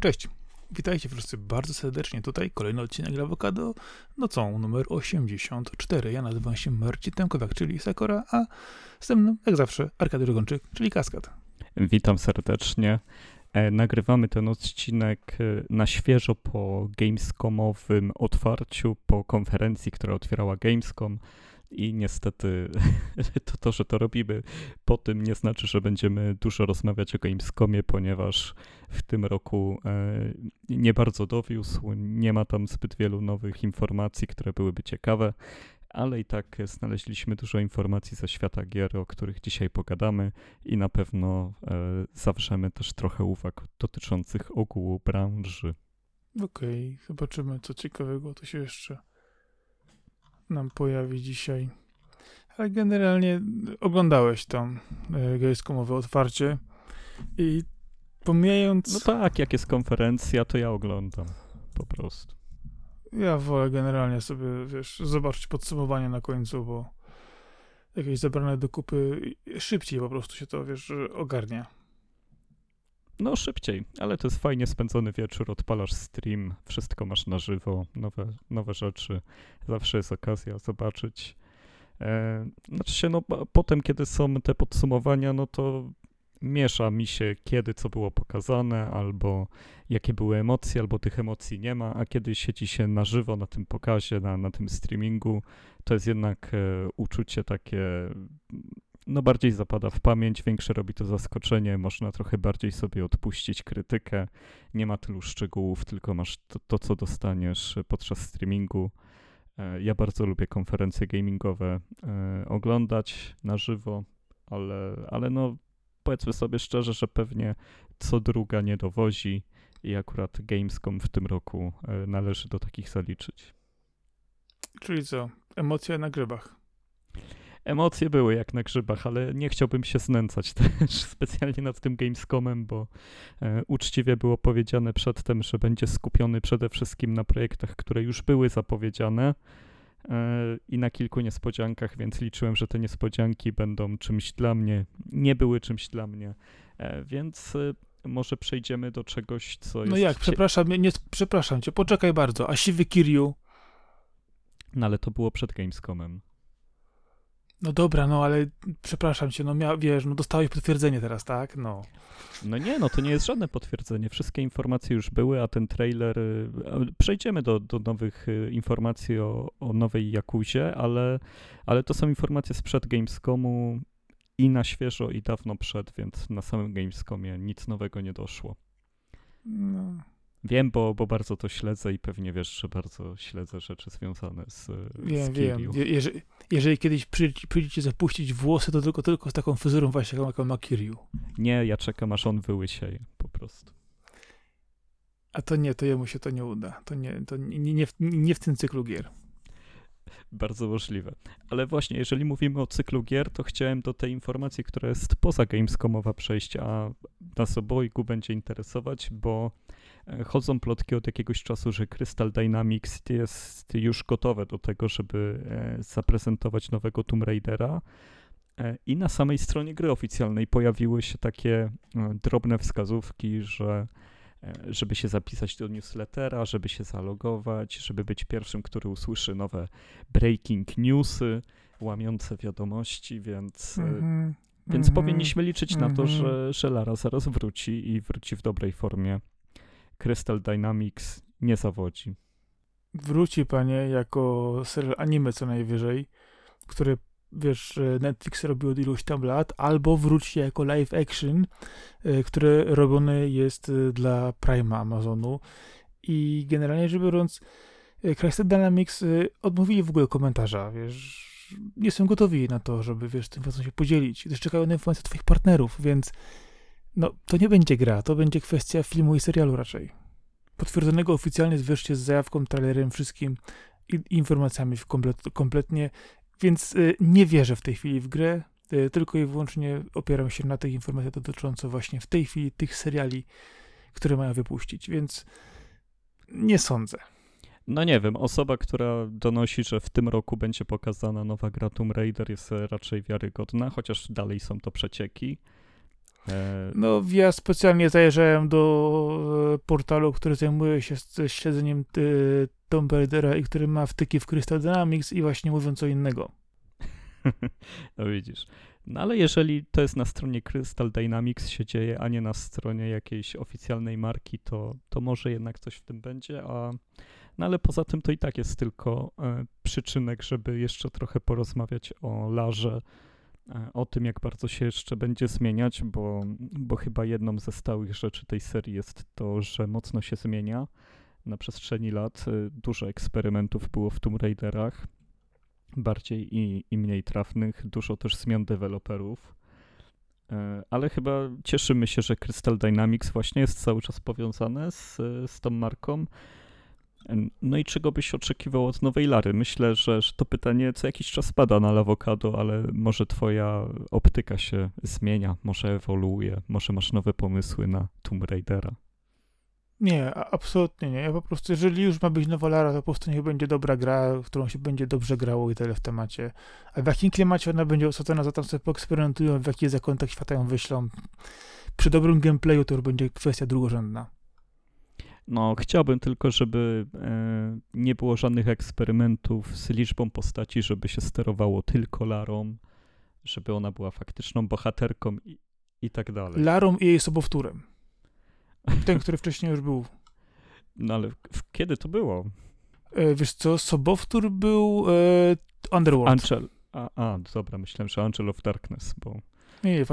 Cześć, witajcie wszyscy bardzo serdecznie. Tutaj kolejny odcinek Awokado, nocą numer 84. Ja nazywam się Marcin Temkowak, czyli Sakora, a ze mną, jak zawsze, Arkady Rogonczyk, czyli Kaskad. Witam serdecznie. E, nagrywamy ten odcinek e, na świeżo po Gamescomowym otwarciu, po konferencji, która otwierała Gamescom. I niestety to, to, że to robimy po tym nie znaczy, że będziemy dużo rozmawiać o Gamescomie, ponieważ w tym roku e, nie bardzo dowiózł, nie ma tam zbyt wielu nowych informacji, które byłyby ciekawe, ale i tak znaleźliśmy dużo informacji ze świata gier, o których dzisiaj pogadamy i na pewno e, zawrzemy też trochę uwag dotyczących ogółu branży. Okej, okay, zobaczymy co ciekawego to się jeszcze nam pojawi dzisiaj. Ale generalnie oglądałeś tam e, Gamescomowe otwarcie i pomijając... No tak, jak jest konferencja, to ja oglądam po prostu. Ja wolę generalnie sobie, wiesz, zobaczyć podsumowanie na końcu, bo jakieś zebrane do kupy szybciej po prostu się to, wiesz, ogarnia. No szybciej, ale to jest fajnie spędzony wieczór, odpalasz stream, wszystko masz na żywo, nowe, nowe rzeczy, zawsze jest okazja zobaczyć. E, znaczy się, no potem, kiedy są te podsumowania, no to miesza mi się, kiedy co było pokazane, albo jakie były emocje, albo tych emocji nie ma, a kiedy siedzi się na żywo na tym pokazie, na, na tym streamingu, to jest jednak e, uczucie takie no bardziej zapada w pamięć, większe robi to zaskoczenie, można trochę bardziej sobie odpuścić krytykę, nie ma tylu szczegółów, tylko masz to, to co dostaniesz podczas streamingu. E, ja bardzo lubię konferencje gamingowe e, oglądać na żywo, ale, ale no powiedzmy sobie szczerze, że pewnie co druga nie dowozi i akurat Gamescom w tym roku e, należy do takich zaliczyć. Czyli co? Emocje na grzybach. Emocje były jak na grzybach, ale nie chciałbym się znęcać też specjalnie nad tym Gamescomem, bo e, uczciwie było powiedziane przedtem, że będzie skupiony przede wszystkim na projektach, które już były zapowiedziane e, i na kilku niespodziankach, więc liczyłem, że te niespodzianki będą czymś dla mnie, nie były czymś dla mnie, e, więc e, może przejdziemy do czegoś, co no jest... No jak, przepraszam, nie, przepraszam cię, poczekaj bardzo, a siwy Kiryu? No ale to było przed Gamescomem. No dobra, no ale przepraszam cię, no mia, wiesz, no dostałeś potwierdzenie teraz, tak? No. No nie, no to nie jest żadne potwierdzenie. Wszystkie informacje już były, a ten trailer. Y, przejdziemy do, do nowych y, informacji o, o nowej Jakuzie, ale, ale to są informacje sprzed Gamescomu i na świeżo, i dawno przed, więc na samym Gamescomie nic nowego nie doszło. No. Wiem, bo, bo bardzo to śledzę i pewnie wiesz, że bardzo śledzę rzeczy związane z Wiem, z wiem. jeżeli, jeżeli kiedyś przyjdziecie zapuścić włosy, to tylko, tylko z taką fryzurą właśnie, jaką ma Kiryu. Nie, ja czekam, aż on wyłysieje po prostu. A to nie, to jemu się to nie uda. To nie, to nie, nie, w, nie w tym cyklu gier. Bardzo możliwe. Ale właśnie, jeżeli mówimy o cyklu gier, to chciałem do tej informacji, która jest poza Gamescomowa przejść, a nas obojgu będzie interesować, bo chodzą plotki od jakiegoś czasu, że Crystal Dynamics jest już gotowe do tego, żeby e, zaprezentować nowego Tomb Raidera. E, I na samej stronie gry oficjalnej pojawiły się takie drobne wskazówki, że E, żeby się zapisać do newslettera, żeby się zalogować, żeby być pierwszym, który usłyszy nowe breaking newsy, łamiące wiadomości, więc, mm-hmm. więc mm-hmm. powinniśmy liczyć mm-hmm. na to, mhm. że, że Lara zaraz wróci i wróci w dobrej formie. Crystal Dynamics nie zawodzi. Wróci, panie, jako serial anime co najwyżej, który wiesz, Netflix robi od iluś tam lat, albo wróci jako live action, e, które robione jest e, dla Prima Amazonu. I generalnie rzecz biorąc, e, Crystal Dynamics odmówili w ogóle komentarza, wiesz, nie są gotowi na to, żeby, wiesz, tym informacją się podzielić. Też czekają na informacje twoich partnerów, więc no, to nie będzie gra, to będzie kwestia filmu i serialu raczej. Potwierdzonego oficjalnie wreszcie z zajawką, trailerem, wszystkim i informacjami komplet, kompletnie więc y, nie wierzę w tej chwili w grę, y, tylko i wyłącznie opieram się na tych informacjach dotyczących właśnie w tej chwili tych seriali, które mają wypuścić, więc nie sądzę. No nie wiem, osoba, która donosi, że w tym roku będzie pokazana nowa gra Tomb Raider jest raczej wiarygodna, chociaż dalej są to przecieki. E, No, ja specjalnie zajrzałem do e, portalu, który zajmuje się śledzeniem e, Tomb Raidera i który ma wtyki w Crystal Dynamics i właśnie mówią co innego. no widzisz. No ale jeżeli to jest na stronie Crystal Dynamics się dzieje, a nie na stronie jakiejś oficjalnej marki, to, to może jednak coś w tym będzie, a no ale poza tym to i tak jest tylko e, przyczynek, żeby jeszcze trochę porozmawiać o Larze, o tym, jak bardzo się jeszcze będzie zmieniać, bo, bo chyba jedną ze stałych rzeczy tej serii jest to, że mocno się zmienia. Na przestrzeni lat e, dużo eksperymentów było w Tomb Raiderach, bardziej i, i mniej trafnych, dużo też zmian deweloperów. E, Ale chyba cieszymy się, że Crystal Dynamics właśnie jest cały czas powiązane z, z tą marką. No i czego byś oczekiwał od nowej Lary? Myślę, że, że to pytanie co jakiś czas pada na Lawokado, ale może twoja optyka się zmienia, może ewoluuje, może masz nowe pomysły na Tomb Raidera. Nie, absolutnie nie. Ja po prostu, jeżeli już ma być nowa Lara, to po prostu niech będzie dobra gra, w którą się będzie dobrze grało i tyle w temacie. A w jakim klimacie ona będzie osadzona, za tam sobie poeksperymentują, w jaki zakątek świata ją wyślą. Przy dobrym gameplayu to już będzie kwestia drugorzędna. No, chciałbym tylko, żeby e, nie było żadnych eksperymentów z liczbą postaci, żeby się sterowało tylko Larą, żeby ona była faktyczną bohaterką i, i tak dalej. Larą i jej sobowtórem. Ten, który wcześniej już był. No ale kiedy to było? E, wiesz co, sobowtór był e, Underworld. Angel. A, a, dobra, myślałem, że Angel of Darkness, bo Nie, nie, w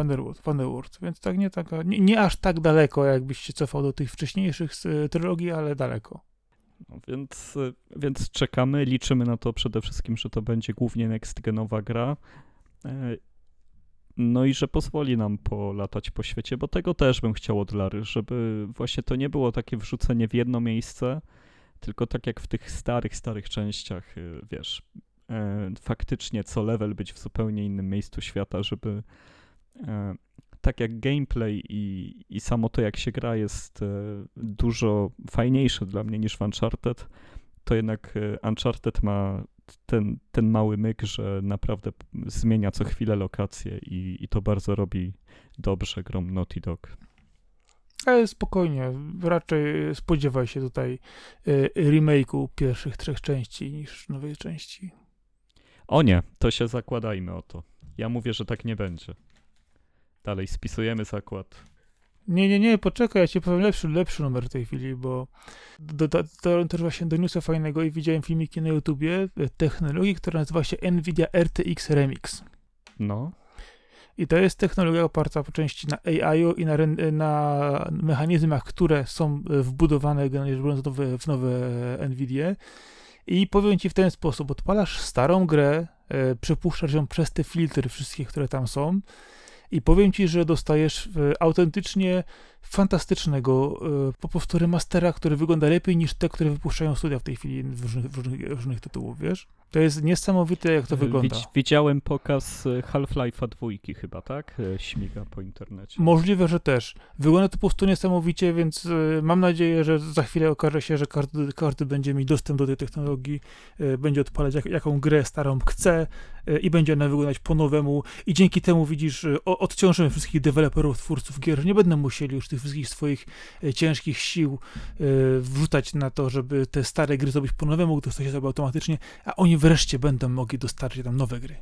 Underworld. Więc tak nie taka, nie, nie aż tak daleko, jakbyś się cofał do tych wcześniejszych e, trylogii, ale daleko. No, więc, y, więc czekamy, liczymy na to przede wszystkim, że to będzie głównie next-genowa gra. E, No i że pozwoli nam polatać po świecie, bo tego też bym chciał od Lary, żeby właśnie to nie było takie wrzucenie w jedno miejsce, tylko tak jak w tych starych, starych częściach, y, wiesz, e, faktycznie co level być w zupełnie innym miejscu świata, żeby tak jak gameplay i, i samo to, jak się gra, jest e, dużo fajniejsze dla mnie niż w Uncharted, to jednak e, Uncharted ma ten, ten mały myk, że naprawdę zmienia co chwilę lokacje i, i to bardzo robi dobrze grom Naughty Dog. Ale spokojnie, raczej spodziewaj się tutaj e, remake'u pierwszych trzech części niż nowej części. O nie, to się zakładajmy o to. Ja mówię, że tak nie będzie. Dalej spisujemy zakład. Nie, nie, nie, poczekaj, ja ci powiem lepszy, lepszy numer w tej chwili, bo dotarłem też właśnie do newsa fajnego i widziałem filmiki na YouTubie e, technologii, która nazywa się NVIDIA RTX Remix. No, I to jest technologia oparta po części na AI-u i na, ren- na mechanizmach, które są e, wbudowane generalnie biorąc, w nowe, w nowe NVIDIA. I powiem ci w ten sposób, odpalasz starą grę, e, przepuszczasz ją przez te filtry wszystkie, które tam są i powiem ci, że dostajesz e, autentycznie fantastycznego e, po prostu remastera, który wygląda lepiej niż te, które wypuszczają studia w tej chwili w różnych, w różnych, różnych tytułów, wiesz? To jest niesamowite, jak to wygląda. widz- widziałem pokaz y, Half-Life'a dwójki chyba, tak? Y, Śmiga po internecie. Możliwe, że też. Wygląda to po prostu niesamowicie, więc mam nadzieję, że za chwilę okaże się, że każdy, każdy będzie mieć dostęp do tej technologii, będzie odpalać jak, jaką grę starą chce i będzie ona wyglądać po nowemu i dzięki temu widzisz, odciążymy wszystkich deweloperów, twórców gier, nie będą musieli już tych wszystkich swoich y, ciężkich sił y, wrzucać na to, żeby te stare gry zrobić po nowemu, to się zrobi automatycznie, a oni wreszcie będą mogli dostarczyć tam nowe gry.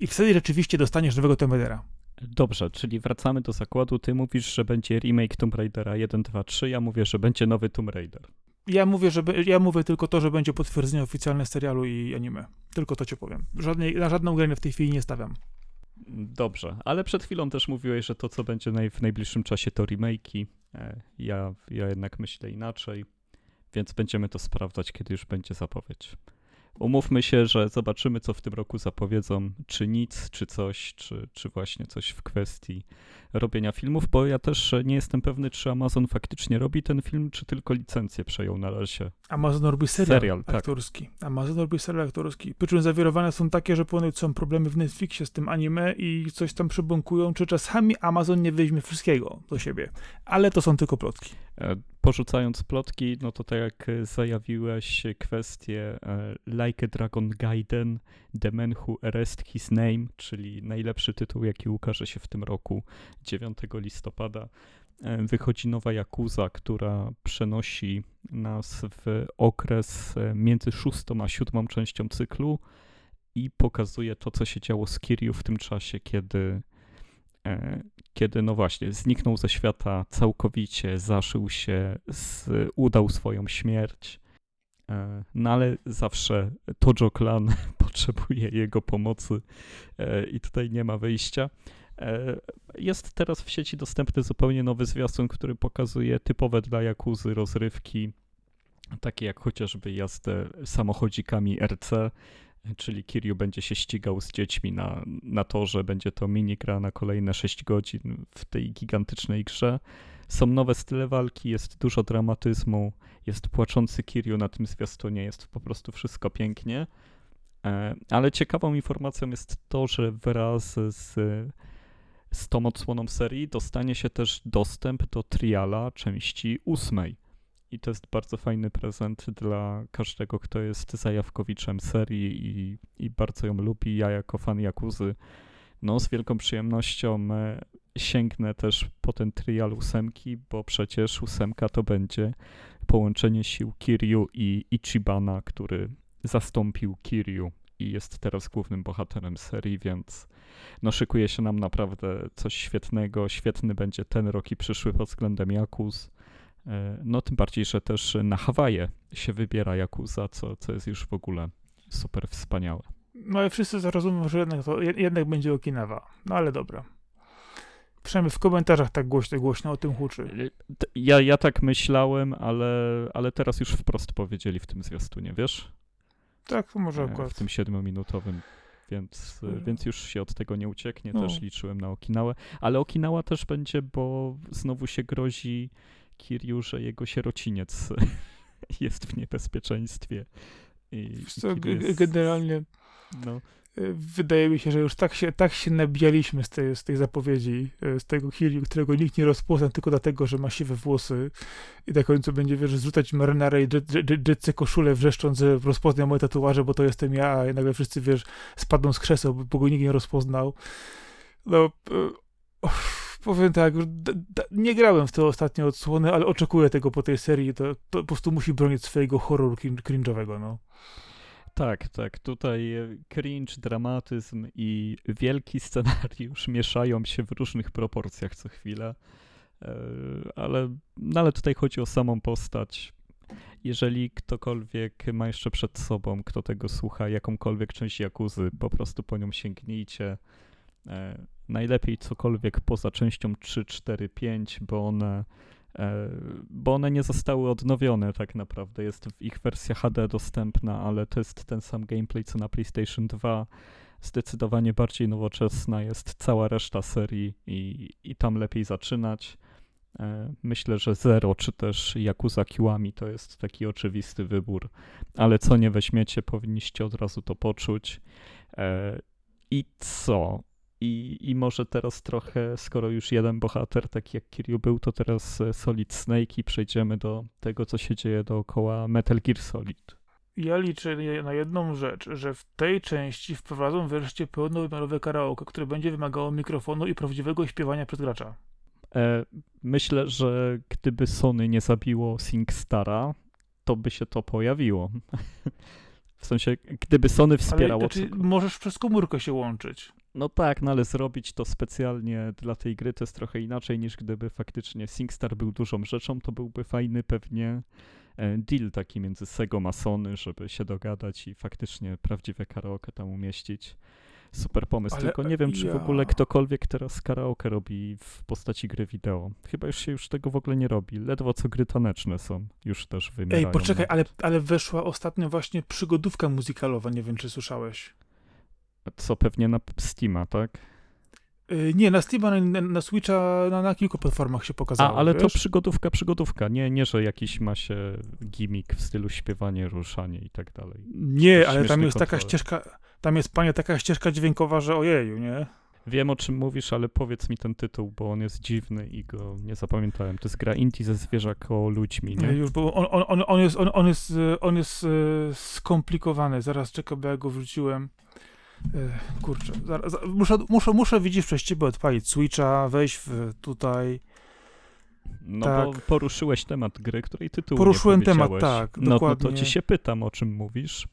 I wtedy rzeczywiście dostaniesz nowego Tomb Raidera. Dobrze, czyli wracamy do zakładu. Ty mówisz, że będzie remake Tomb Raidera 1, 2, 3. Ja mówię, że będzie nowy Tomb Raider. Ja mówię, że ja mówię tylko to, że będzie potwierdzenie oficjalne serialu i anime. Tylko to ci powiem. Żadnej, na żadną grę w tej chwili nie stawiam. Dobrze, ale przed chwilą też mówiłeś, że to, co będzie naj, w najbliższym czasie, to remake'i. E, Ja, ja jednak myślę inaczej, więc będziemy to sprawdzać, kiedy już będzie zapowiedź. Umówmy się, że zobaczymy, co w tym roku zapowiedzą, czy nic, czy coś, czy, czy właśnie coś w kwestii robienia filmów, bo ja też nie jestem pewny, czy Amazon faktycznie robi ten film, czy tylko licencję przejął na razie. Amazon robi serial, Serial, tak. aktorski. Amazon robi serial aktorski. Przy czym zawirowane są takie, że ponoć są problemy w Netflixie z tym anime i coś tam przybąkują, czy czasami Amazon nie weźmie wszystkiego do siebie. Ale to są tylko plotki. E, porzucając plotki, no to tak jak zajawiłeś kwestię e, Like a Dragon Gaiden, The Man Who Erased His Name, czyli najlepszy tytuł, jaki ukaże się w tym roku, 9 listopada, e, wychodzi nowa Yakuza, która przenosi nas w okres między szóstą a siódmą częścią cyklu i pokazuje to, co się działo z Kiryu w tym czasie, kiedy E, kiedy no właśnie zniknął ze świata całkowicie, zaszył się, z, udał swoją śmierć. E, no ale zawsze Tojo Clan potrzebuje jego pomocy e, i tutaj nie ma wyjścia. Jest teraz w sieci dostępny zupełnie nowy zwiastun, który pokazuje typowe dla Jakuzy rozrywki, takie jak chociażby jazdę samochodzikami RC, czyli Kiryu będzie się ścigał z dziećmi na, na torze, będzie to minigra na kolejne 6 godzin w tej gigantycznej grze. Są nowe style walki, jest dużo dramatyzmu, jest płaczący Kiryu na tym zwiastunie, jest po prostu wszystko pięknie. E, ale ciekawą informacją jest to, że wraz z, z tą odsłoną serii dostanie się też dostęp do triala części ósmej i to jest bardzo fajny prezent dla każdego, kto jest zajawkowiczem serii i, i bardzo ją lubi. Ja jako fan Jakuzy, no z wielką przyjemnością e, sięgnę też po ten trial ósemki, bo przecież ósemka to będzie połączenie sił Kiryu i Ichibana, który zastąpił Kiryu i jest teraz głównym bohaterem serii, więc no szykuje się nam naprawdę coś świetnego. Świetny będzie ten rok i przyszły pod względem Jakuz. E, no tym bardziej, że też na Hawaje się wybiera Yakuza, co, co jest już w ogóle super wspaniałe. No i wszyscy zrozumią, że jednak, to, jednak będzie Okinawa. No ale dobra. Przynajmniej w komentarzach tak głośno, głośno o tym huczy. E, ja, ja tak myślałem, ale, ale teraz już wprost powiedzieli w tym zwiastunie, wiesz? Tak, może e, akurat. W tym siedmiominutowym, więc, więc już się od tego nie ucieknie. No. Też liczyłem na Okinawę. Ale Okinawa też będzie, bo znowu się grozi Kiryu, że jego sierociniec jest w niebezpieczeństwie. I, co, jest... generalnie no. E, wydaje mi się, że już tak się, tak się nabijaliśmy z tej, z tej zapowiedzi, e, z tego Kiryu, którego nikt nie rozpozna tylko dlatego, że ma siwe włosy i na końcu będzie, wiesz, zrzucać marynarę i dżetce koszulę wrzeszcząc, że rozpozna moje tatuaże, bo to jestem ja, a nagle wszyscy, wiesz, spadną z krzeseł, bo go nikt nie rozpoznał. No, oh powiem tak, nie grałem w te ostatnie odsłony, ale oczekuję tego po tej serii. To, to po prostu musi bronić swojego horroru cringe'owego, no. Tak, tak. Tutaj cringe, dramatyzm i wielki scenariusz mieszają się w różnych proporcjach co chwilę. E, ale, no ale tutaj chodzi o samą postać. Jeżeli ktokolwiek ma jeszcze przed sobą, kto tego słucha, jakąkolwiek część Jakuzy, po prostu po nią sięgnijcie. E, najlepiej cokolwiek poza częścią 3, 4, 5, bo one, e, bo one nie zostały odnowione tak naprawdę. Jest w ich wersja HD dostępna, ale to jest ten sam gameplay co na PlayStation 2. Zdecydowanie bardziej nowoczesna jest cała reszta serii i, i tam lepiej zaczynać. E, myślę, że Zero czy też Yakuza Kiwami to jest taki oczywisty wybór, ale co nie weźmiecie, powinniście od razu to poczuć. I co? I, I może teraz trochę, skoro już jeden bohater, taki jak Kiryu był, to teraz e, Solid Snake i przejdziemy do tego, co się dzieje dookoła Metal Gear Solid. Ja liczę na jedną rzecz, że w tej części wprowadzą wreszcie pełnowymiarowe karaoke, które będzie wymagało mikrofonu i prawdziwego śpiewania przez gracza. E, myślę, że gdyby Sony nie zabiło SingStara, to by się to pojawiło. w sensie, gdyby Sony wspierało... Ale, znaczy, możesz przez komórkę się łączyć. No tak, no ale zrobić to specjalnie dla tej gry to jest trochę inaczej niż gdyby faktycznie SingStar był dużą rzeczą, to byłby fajny pewnie e, deal taki między Sego a Sony, żeby się dogadać i faktycznie prawdziwe karaoke tam umieścić. Super pomysł, ale tylko nie wiem, czy ja... w ogóle ktokolwiek teraz karaoke robi w postaci gry wideo. Chyba już się już tego w ogóle nie robi. Ledwo co gry taneczne są, już też wymierają. Ej, poczekaj, ale, ale weszła ostatnio właśnie przygodówka muzykalowa, nie wiem, czy słyszałeś. Co pewnie na Steama, tak? Yy, nie, na Steama, na, na Switcha, na, na, kilku platformach się pokazało. A, ale wiesz? to przygodówka, przygodówka. Nie, nie, że jakiś ma się gimmick w stylu śpiewanie, ruszanie i tak dalej. Nie, ale tam jest taka ścieżka, tam jest, panie, taka ścieżka dźwiękowa, że ojeju, nie? Wiem o czym mówisz, ale powiedz mi ten tytuł, bo on jest dziwny i go nie zapamiętałem. To jest gra Inti ze zwierzako ludźmi, nie? Już, bo on, on, on, on, jest, on, on jest, e, on jest e, skomplikowany. Zaraz czekam, bo ja go wrzuciłem. E, Kurczę, zaraz, za- muszę, muszę, muszę widzieć przez ciebie odpalić Switcha, wejść w tutaj. No tak. bo poruszyłeś temat gry, której tytułu Poruszyłem nie temat, tak, No, no to dokładnie. ci się pytam, o czym mówisz,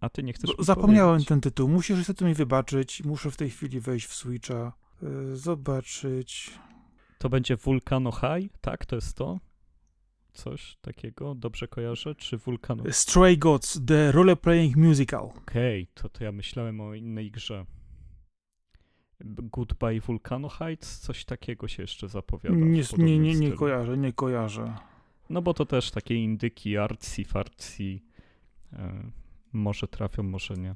a ty nie chcesz mi Zapomniałem powiedzieć. ten tytuł. Musisz niestety mi wybaczyć. Muszę w tej chwili wejść w Switcha. E, Zobaczyć. To będzie Vulcano High, tak? To jest to? Coś takiego? Dobrze kojarzę? Czy Vulcano... Stray Gods, The Role Playing Musical. Okej, to, to ja myślałem o innej grze. Goodbye Vulcano Heights? Coś takiego się jeszcze zapowiada. Nie, nie, nie, nie kojarzę, nie kojarzę. No bo to też takie indyki, artsy, fartsy. Może trafią, może nie.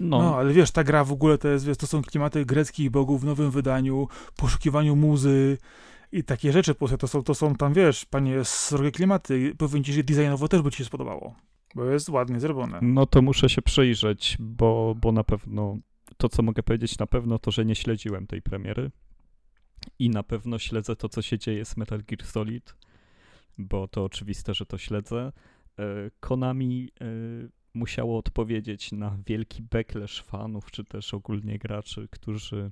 No. No, ale wiesz, ta gra w ogóle to jest, wiesz, to są klimaty greckich bogów w nowym wydaniu, poszukiwaniu muzy i takie rzeczy. po To są, to są tam, wiesz, panie, srogie klimaty. Powiem ci, że designowo też by ci się spodobało. Bo jest ładnie zrobione. no to muszę się przyjrzeć, bo, bo na pewno to, co mogę powiedzieć na pewno, to, że nie śledziłem tej premiery i na pewno śledzę to, co się dzieje z Metal Gear Solid, bo to oczywiste, że to śledzę. E, Konami e, musiało odpowiedzieć na wielki backlash fanów, czy też ogólnie graczy, którzy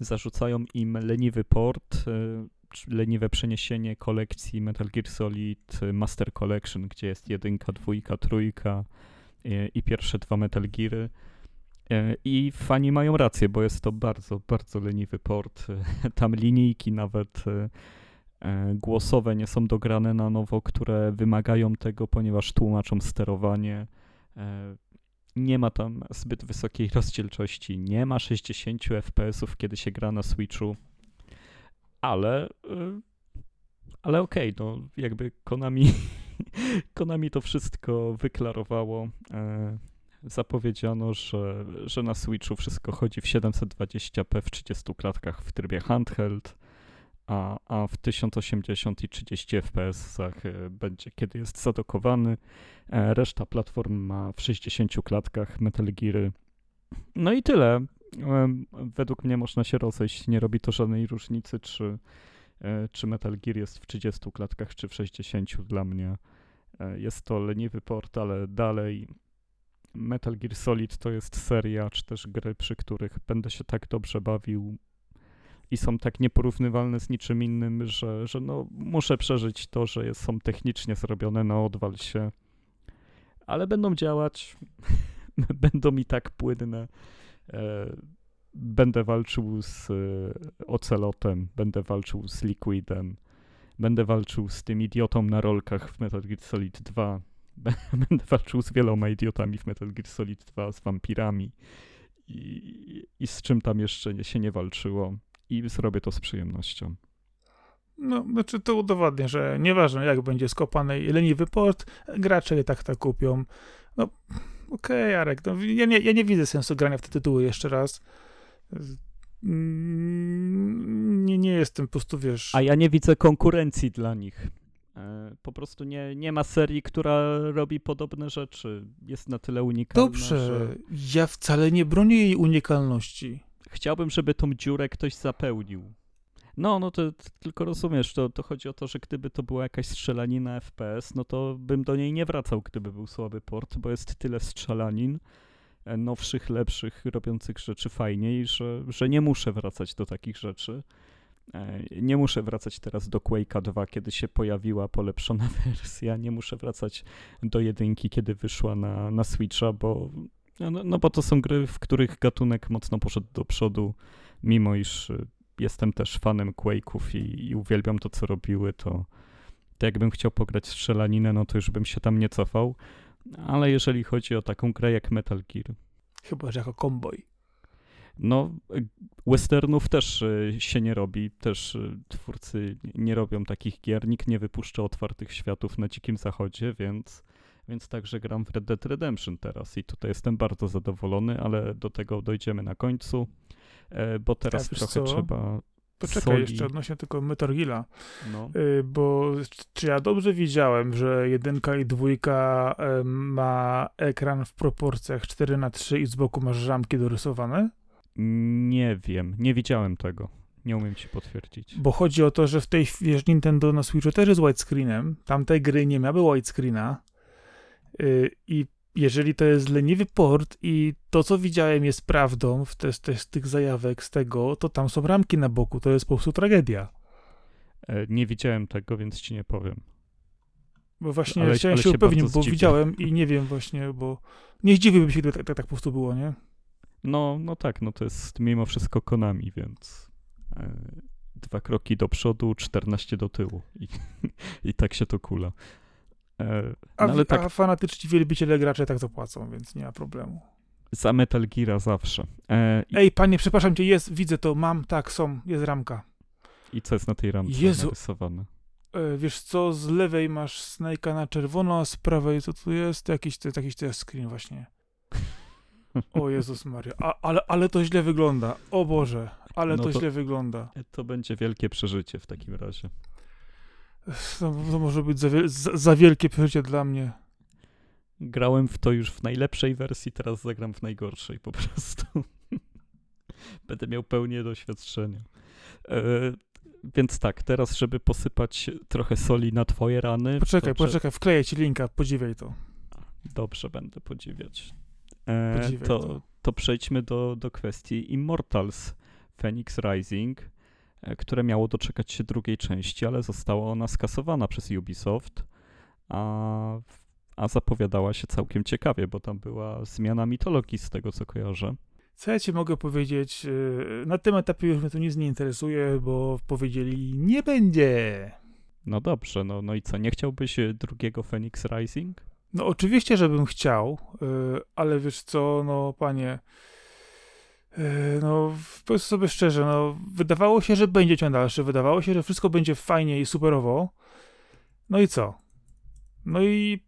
zarzucają im leniwy port, e, leniwe przeniesienie kolekcji Metal Gear Solid e, Master Collection, gdzie jest jedynka, dwójka, trójka e, i pierwsze dwa Metal Geary. I fani mają rację, bo jest to bardzo, bardzo leniwy port. Tam linijki nawet głosowe nie są dograne na nowo, które wymagają tego, ponieważ tłumaczą sterowanie. E, Nie ma tam zbyt wysokiej rozdzielczości, nie ma 60 FPS-ów, kiedy się gra na Switchu, ale, e, ale okej, no jakby Konami, Konami to wszystko wyklarowało. E, Zapowiedziano, że, że na Switchu wszystko chodzi w 720p w 30 klatkach w trybie handheld, a, a w 1080 i 30 fps e, będzie, kiedy jest zadokowany. E, Reszta platform ma w 60 klatkach Metal Geary. No i tyle. Według mnie można się rozejść. Nie robi to żadnej różnicy, czy, e, czy Metal Gear jest w 30 klatkach, czy w 60. Dla mnie jest to leniwy port, ale dalej Metal Gear Solid to jest seria, czy też gry, przy których będę się tak dobrze bawił i są tak nieporównywalne z niczym innym, że, że no, muszę przeżyć to, że są technicznie zrobione na odwal się, ale będą działać, będą i tak płynne. E, będę walczył z e, Ocelotem, będę walczył z Liquidem, będę walczył z tym idiotą na rolkach w Metal Gear Solid 2, będę walczył z wieloma idiotami w Metal Gear Solid 2, z wampirami i, i z czym tam jeszcze się nie walczyło i zrobię to z przyjemnością. No, znaczy to udowadnia, że nieważne jak będzie skopany leniwy port, gracze i tak to kupią. No, okej, Jarek, no, ja, nie, ja nie widzę sensu grania w te tytuły jeszcze raz. Mm, Nie, nie jestem po prostu, wiesz... A ja nie widzę konkurencji dla nich. E, Po prostu nie, nie ma serii, która robi podobne rzeczy. Jest na tyle unikalna, Dobrze, że ja wcale nie bronię jej unikalności. Chciałbym, żeby tą dziurę ktoś zapełnił. No, no to, to tylko rozumiesz, to, to chodzi o to, że gdyby to była jakaś strzelanina FPS, no to bym do niej nie wracał, gdyby był słaby port, bo jest tyle strzelanin, e, nowszych, lepszych, robiących rzeczy fajniej, że, że nie muszę wracać do takich rzeczy. E, Nie muszę wracać teraz do Quake'a 2, kiedy się pojawiła polepszona wersja. Nie muszę wracać do jedynki, kiedy wyszła na, na Switcha, bo, no, no bo to są gry, w których gatunek mocno poszedł do przodu, mimo iż y, jestem też fanem Quake'ów i, i uwielbiam to, co robiły, to, to jakbym chciał pograć strzelaninę, no to już bym się tam nie cofał. Ale jeżeli chodzi o taką grę jak Metal Gear, Chyba, że jako komboj. no, y, westernów też y, się nie robi, też twórcy nie robią takich gier, nikt nie wypuszcza otwartych światów na dzikim zachodzie, więc, więc także gram w Red Dead Redemption teraz i tutaj jestem bardzo zadowolony, ale do tego dojdziemy na końcu, e, bo teraz Tak, trochę co? trzeba Poczekaj soli. jeszcze odnośnie Metal Gear'a. No. Y, bo czy ja dobrze widziałem, że jedynka i dwójka y, ma ekran w proporcjach 4 na 3 i z boku masz ramki dorysowane? Nie wiem, nie widziałem tego. Nie umiem ci potwierdzić. Bo chodzi o to, że w tej wiesz, Nintendo na Switchu też jest widescreenem. Tamte gry nie miały widescreena. Yy, I jeżeli to jest leniwy port i to, co widziałem, jest prawdą w te, te, z tych zajawek, z tego, to tam są ramki na boku. To jest po prostu tragedia. E, nie widziałem tego, więc ci nie powiem. Bo właśnie Ale- chciałem ale się upewnić, bo zdziwię. widziałem i nie wiem właśnie, bo nie zdziwiłbym się, gdyby tak, tak, tak po prostu było, nie? No, no tak, no to jest mimo wszystko Konami, więc e, dwa kroki do przodu, 14 do tyłu i, i tak się to kula. E, no, A, ale tak, a fanatyczni wielbiciele gracze tak zapłacą, więc nie ma problemu. za Metal Geara zawsze. E, i, Ej, panie, przepraszam cię, jest, widzę to, mam, tak, są, jest ramka. I co jest na tej ramce Jezu. narysowane? E, wiesz co, z lewej masz Snake'a na czerwono, a z prawej co tu jest? Jakiś, to, jakiś to jest screen właśnie. O Jezus Maria, a, ale, ale to źle wygląda. O Boże, ale No to, to- źle wygląda. To będzie wielkie przeżycie w takim razie. To, to może być za, za, za wielkie przeżycie dla mnie. Grałem w to już w najlepszej wersji, teraz zagram w najgorszej po prostu. Będę miał pełnię doświadczenia. E, więc tak, teraz, żeby posypać trochę soli na twoje rany. Poczekaj, to poczekaj, wkleję ci linka, podziwiaj to. Dobrze, będę podziwiać. E, Podziwiaj to, to. to przejdźmy do, do kwestii Immortals Phoenix Rising, które miało doczekać się drugiej części, ale została ona skasowana przez Ubisoft, a, a zapowiadała się całkiem ciekawie, bo tam była zmiana mitologii z tego, co kojarzę. Co ja ci mogę powiedzieć? Yy, Na tym etapie już mnie to nic nie interesuje, bo powiedzieli, nie będzie. No dobrze, no, no i co, nie chciałbyś e, drugiego Phoenix Rising? No oczywiście, żebym chciał, yy, ale wiesz co, no panie, no powiedz sobie szczerze, no wydawało się, że będzie ciąg dalszy, wydawało się, że wszystko będzie fajnie i superowo, no i co? No i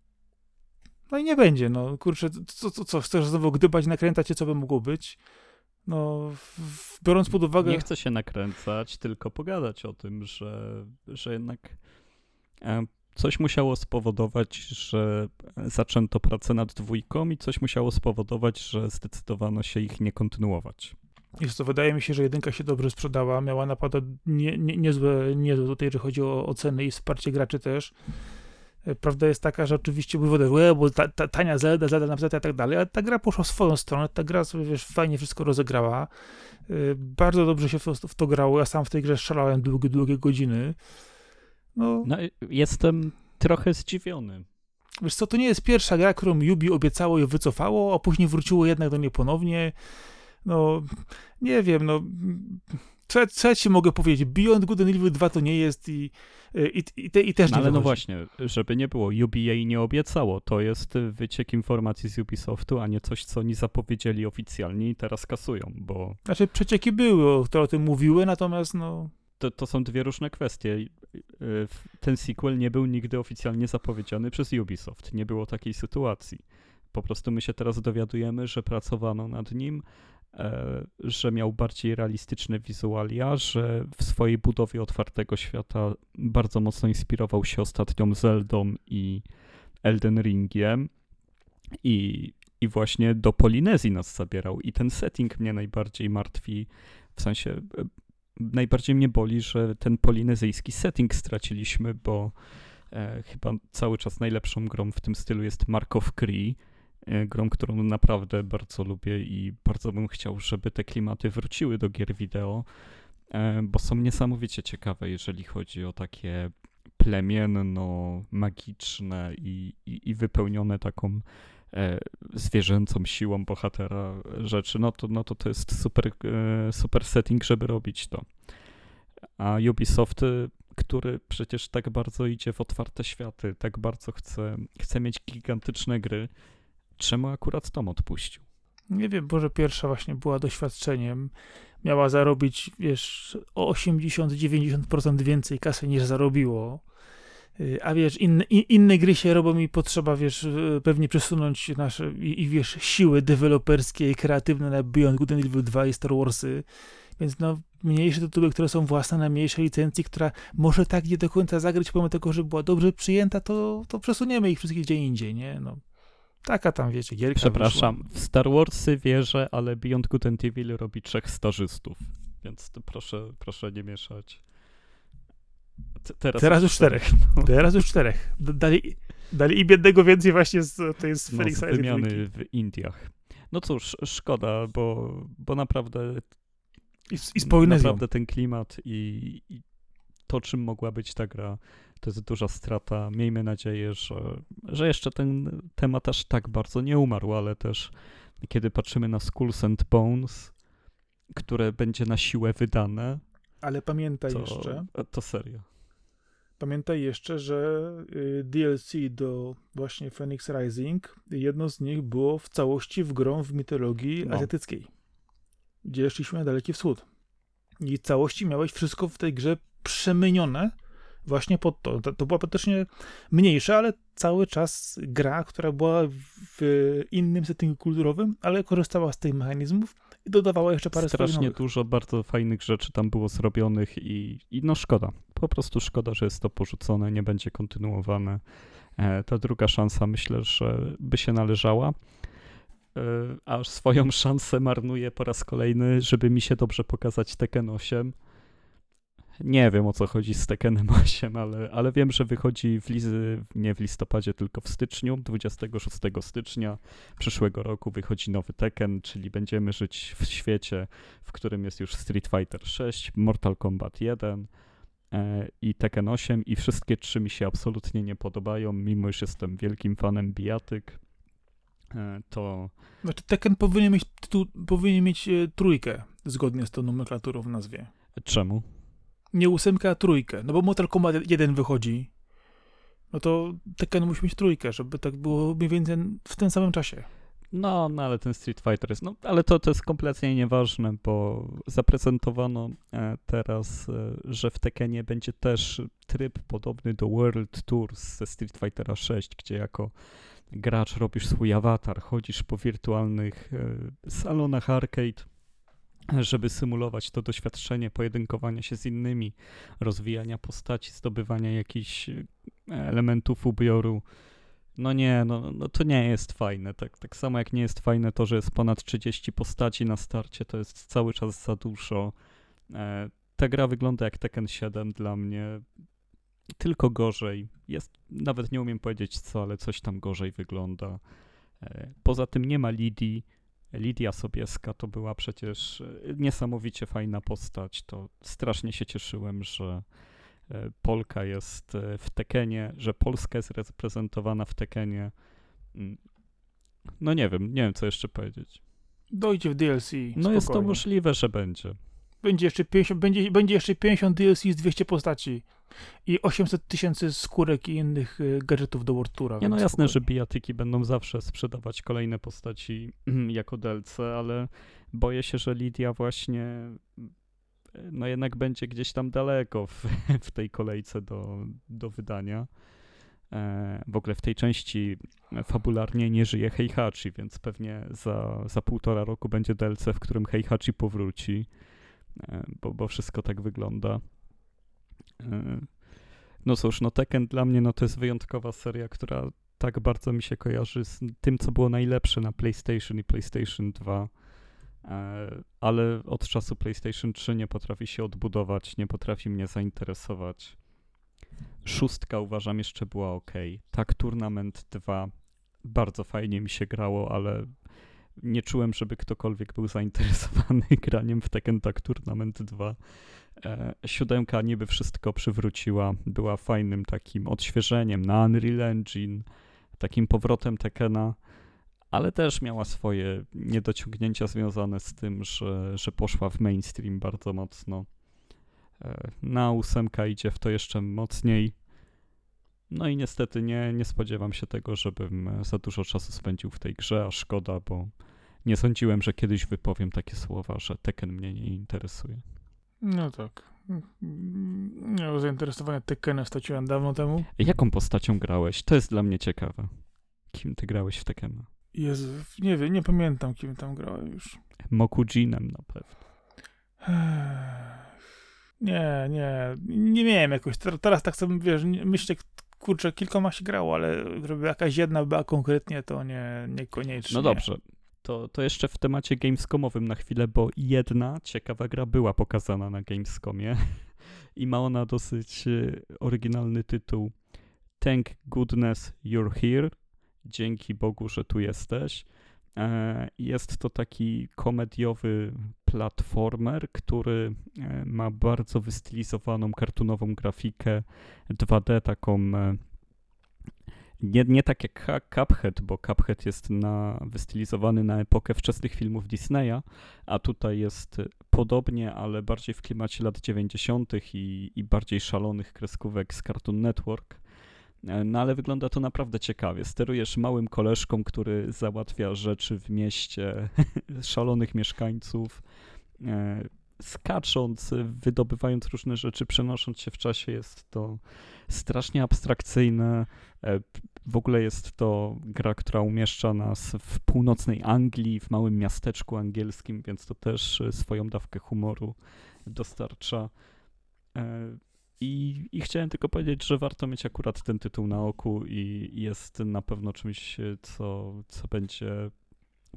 no i nie będzie, no kurczę, co, co, co chcesz znowu gdybać, nakrętać się, co by mogło być? No, biorąc pod uwagę... Nie chcę się nakręcać, tylko pogadać o tym, że, że jednak e, coś musiało spowodować, że zaczęto pracę nad dwójką i coś musiało spowodować, że zdecydowano się ich nie kontynuować. Wiesz co, wydaje mi się, że jedynka się dobrze sprzedała, miała naprawdę nie, nie, niezłe, niezłe tutaj, jeżeli chodzi o oceny i wsparcie graczy też. E, Prawda jest taka, że oczywiście mówię, bo ta, ta, tania Zelda, Zelda na PZ i tak dalej, ale ta gra poszła w swoją stronę, ta gra sobie, wiesz, fajnie wszystko rozegrała. E, Bardzo dobrze się w to, w to grało, ja sam w tej grze szalałem długie, długie godziny. No, No, jestem trochę zdziwiony. wiesz co, to nie jest pierwsza gra, którą Yubi obiecało i wycofało, a później wróciło jednak do niej ponownie. No, nie wiem, no, co, co ja ci mogę powiedzieć? Beyond Good and Evil 2 to nie jest i, i, i, te, i też No, nie ale no wychodzi. właśnie, żeby nie było, UBA nie obiecało. To jest wyciek informacji z Ubisoftu, a nie coś, co oni zapowiedzieli oficjalnie i teraz kasują, bo Znaczy, przecieki były, które o tym mówiły, natomiast no, to, to są dwie różne kwestie. Y, Ten sequel nie był nigdy oficjalnie zapowiedziany przez Ubisoft. Nie było takiej sytuacji. Po prostu my się teraz dowiadujemy, że pracowano nad nim, e, że miał bardziej realistyczne wizualia, że w swojej budowie otwartego świata bardzo mocno inspirował się ostatnią Zeldą i Elden Ringiem i, i właśnie do Polinezji nas zabierał. I ten setting mnie najbardziej martwi, w sensie najbardziej mnie boli, że ten polinezyjski setting straciliśmy, bo e, chyba cały czas najlepszą grą w tym stylu jest Mark of Cree, e, grą, którą naprawdę bardzo lubię i bardzo bym chciał, żeby te klimaty wróciły do gier wideo, e, bo są niesamowicie ciekawe, jeżeli chodzi o takie plemienno, magiczne i, i, i wypełnione taką zwierzęcą siłą bohatera rzeczy, no to, no to to jest super, e, super setting, żeby robić to. A Ubisoft, y, który przecież tak bardzo idzie w otwarte światy, tak bardzo chce, chce mieć gigantyczne gry, czemu akurat Tom odpuścił? nie wiem, może pierwsza właśnie była doświadczeniem, miała zarobić, wiesz, o 80-90% więcej kasy niż zarobiło. Y, A wiesz, inne, i- inne gry się robią i potrzeba, wiesz, y, pewnie przesunąć nasze, i, i wiesz, siły deweloperskie i kreatywne na Beyond Good and Evil 2 i Star Warsy. Więc no, mniejsze tytuły, które są własne na mniejszej licencji, która może tak nie do końca zagrać, pomimo tego, że była dobrze przyjęta, to, to przesuniemy ich wszystkich gdzie indziej, nie? No. Taka tam, wiecie, gierka Przepraszam, w Star Warsy wierzę, ale Beyond Good and Evil robi trzech stażystów, więc proszę, proszę nie mieszać. Teraz, Teraz już czterech. Teraz już czterech. Dali, dali i biednego więcej właśnie z tej z No, Felix z wymiany w Indiach. No cóż, szkoda, bo, bo naprawdę I, z- I z. Naprawdę ten klimat i, i to, czym mogła być ta gra, to jest duża strata. Miejmy nadzieję, że, że jeszcze ten temat aż tak bardzo nie umarł, ale też kiedy patrzymy na Skulls and Bones, które będzie na siłę wydane, Ale pamiętaj to, jeszcze, to serio. Pamiętaj jeszcze, że y, DLC do właśnie Phoenix Rising, jedno z nich było w całości w grą w mitologii No. azjatyckiej, gdzie szliśmy na Daleki Wschód. I w całości miałeś wszystko w tej grze przemienione właśnie pod to. To, to była praktycznie mniejsza, ale cały czas gra, która była w innym settingu kulturowym, ale korzystała z tych mechanizmów i dodawała jeszcze parę swoich Strasznie nowych. dużo bardzo fajnych rzeczy tam było zrobionych i, i no szkoda. Po prostu szkoda, że jest to porzucone, nie będzie kontynuowane. E, ta druga szansa myślę, że by się należała. E, a swoją szansę marnuje po raz kolejny, żeby mi się dobrze pokazać Tekken 8. Nie wiem o co chodzi z Tekkenem 8, ale, ale wiem, że wychodzi w lizy, nie w listopadzie, tylko w styczniu, 26 stycznia przyszłego roku wychodzi nowy Tekken, czyli będziemy żyć w świecie, w którym jest już Street Fighter 6, Mortal Kombat 1 e, i Tekken 8 i wszystkie trzy mi się absolutnie nie podobają, mimo iż jestem wielkim fanem bijatyk. E, to Znaczy Tekken powinien mieć, tytuł, powinien mieć e, trójkę, zgodnie z tą nomenklaturą w nazwie. czemu? Nie ósemkę, a trójkę. No bo Mortal Kombat 1 wychodzi. No to Tekken musi mieć trójkę, żeby tak było mniej więcej w tym samym czasie. No, no ale ten Street Fighter jest, no ale to, to jest kompletnie nieważne, bo zaprezentowano e, teraz, e, że w Tekkenie będzie też tryb podobny do World Tours ze Street Fightera 6, gdzie jako gracz robisz swój awatar, chodzisz po wirtualnych e, salonach arcade, żeby symulować to doświadczenie pojedynkowania się z innymi, rozwijania postaci, zdobywania jakichś e, elementów ubioru. No nie, no, no to nie jest fajne. Tak, tak samo jak nie jest fajne to, że jest ponad 30 postaci na starcie, to jest cały czas za dużo. E, ta gra wygląda jak Tekken 7 dla mnie, tylko gorzej. Jest, nawet nie umiem powiedzieć co, ale coś tam gorzej wygląda. E, poza tym nie ma Lidii. Lidia Sobieska to była przecież e, niesamowicie fajna postać. To strasznie się cieszyłem, że e, Polka jest e, w Tekenie, że Polska jest reprezentowana w Tekenie. Mm. No nie wiem, nie wiem co jeszcze powiedzieć. Dojdzie w DLC. No jest to możliwe, że będzie. Będzie jeszcze 50, będzie, będzie jeszcze 50 DLC z 200 postaci i 800 tysięcy skórek i innych y, gadżetów do World Toura. Nie no jasne, że bijatyki będą zawsze sprzedawać kolejne postaci jako DLC, ale boję się, że Lidia właśnie e, no jednak będzie gdzieś tam daleko w, w tej kolejce do, do wydania. E, w ogóle w tej części fabularnie nie żyje Heihachi, więc pewnie za, za półtora roku będzie DLC, w którym Heihachi powróci, e, bo, bo wszystko tak wygląda. E, no cóż, no Tekken dla mnie no to jest wyjątkowa seria, która tak bardzo mi się kojarzy z tym, co było najlepsze na PlayStation i PlayStation 2. E, ale od czasu PlayStation 3 nie potrafi się odbudować, nie potrafi mnie zainteresować. Szóstka uważam jeszcze była ok. Tak, Tournament 2 bardzo fajnie mi się grało, ale nie czułem, żeby ktokolwiek był zainteresowany graniem w Tekken Tag Tournament 2. E, siódemka niby wszystko przywróciła, była fajnym takim odświeżeniem na Unreal Engine, takim powrotem Tekkena, ale też miała swoje niedociągnięcia związane z tym, że, że poszła w mainstream bardzo mocno. E, na ósemka idzie w to jeszcze mocniej. No i niestety nie, nie spodziewam się tego, żebym e, za dużo czasu spędził w tej grze, a szkoda, bo nie sądziłem, że kiedyś wypowiem takie słowa, że Tekken mnie nie interesuje. No tak. Miał zainteresowanie Tekkenem straciłem dawno temu. Jaką postacią grałeś? To jest dla mnie ciekawe. Kim ty grałeś w Tekkena? Jezu, nie wiem, nie pamiętam kim tam grałem już. Mokujinem na pewno. Nie, nie, nie miałem jakoś. Ter- Teraz tak sobie, wiesz, myślę, kurczę, kilkoma się grało, ale żeby jakaś jedna była konkretnie, to nie, niekoniecznie. No dobrze. To, to jeszcze w temacie Gamescomowym na chwilę, bo jedna ciekawa gra była pokazana na Gamescomie i ma ona dosyć e, oryginalny tytuł Thank goodness you're here. Dzięki Bogu, że tu jesteś. E, jest to taki komediowy platformer, który e, ma bardzo wystylizowaną kartunową grafikę 2D, taką e, nie, nie tak jak Cuphead, bo Cuphead jest na, wystylizowany na epokę wczesnych filmów Disneya, a tutaj jest podobnie, ale bardziej w klimacie lat 90. i, i bardziej szalonych kreskówek z Cartoon Network. E, no ale wygląda to naprawdę ciekawie. Sterujesz małym koleżką, który załatwia rzeczy w mieście, szalonych mieszkańców, e, skacząc, wydobywając różne rzeczy, przenosząc się w czasie. Jest to strasznie abstrakcyjne. E, w ogóle jest to gra, która umieszcza nas w północnej Anglii, w małym miasteczku angielskim, więc to też swoją dawkę humoru dostarcza. I, I chciałem tylko powiedzieć, że warto mieć akurat ten tytuł na oku i jest na pewno czymś, co, co będzie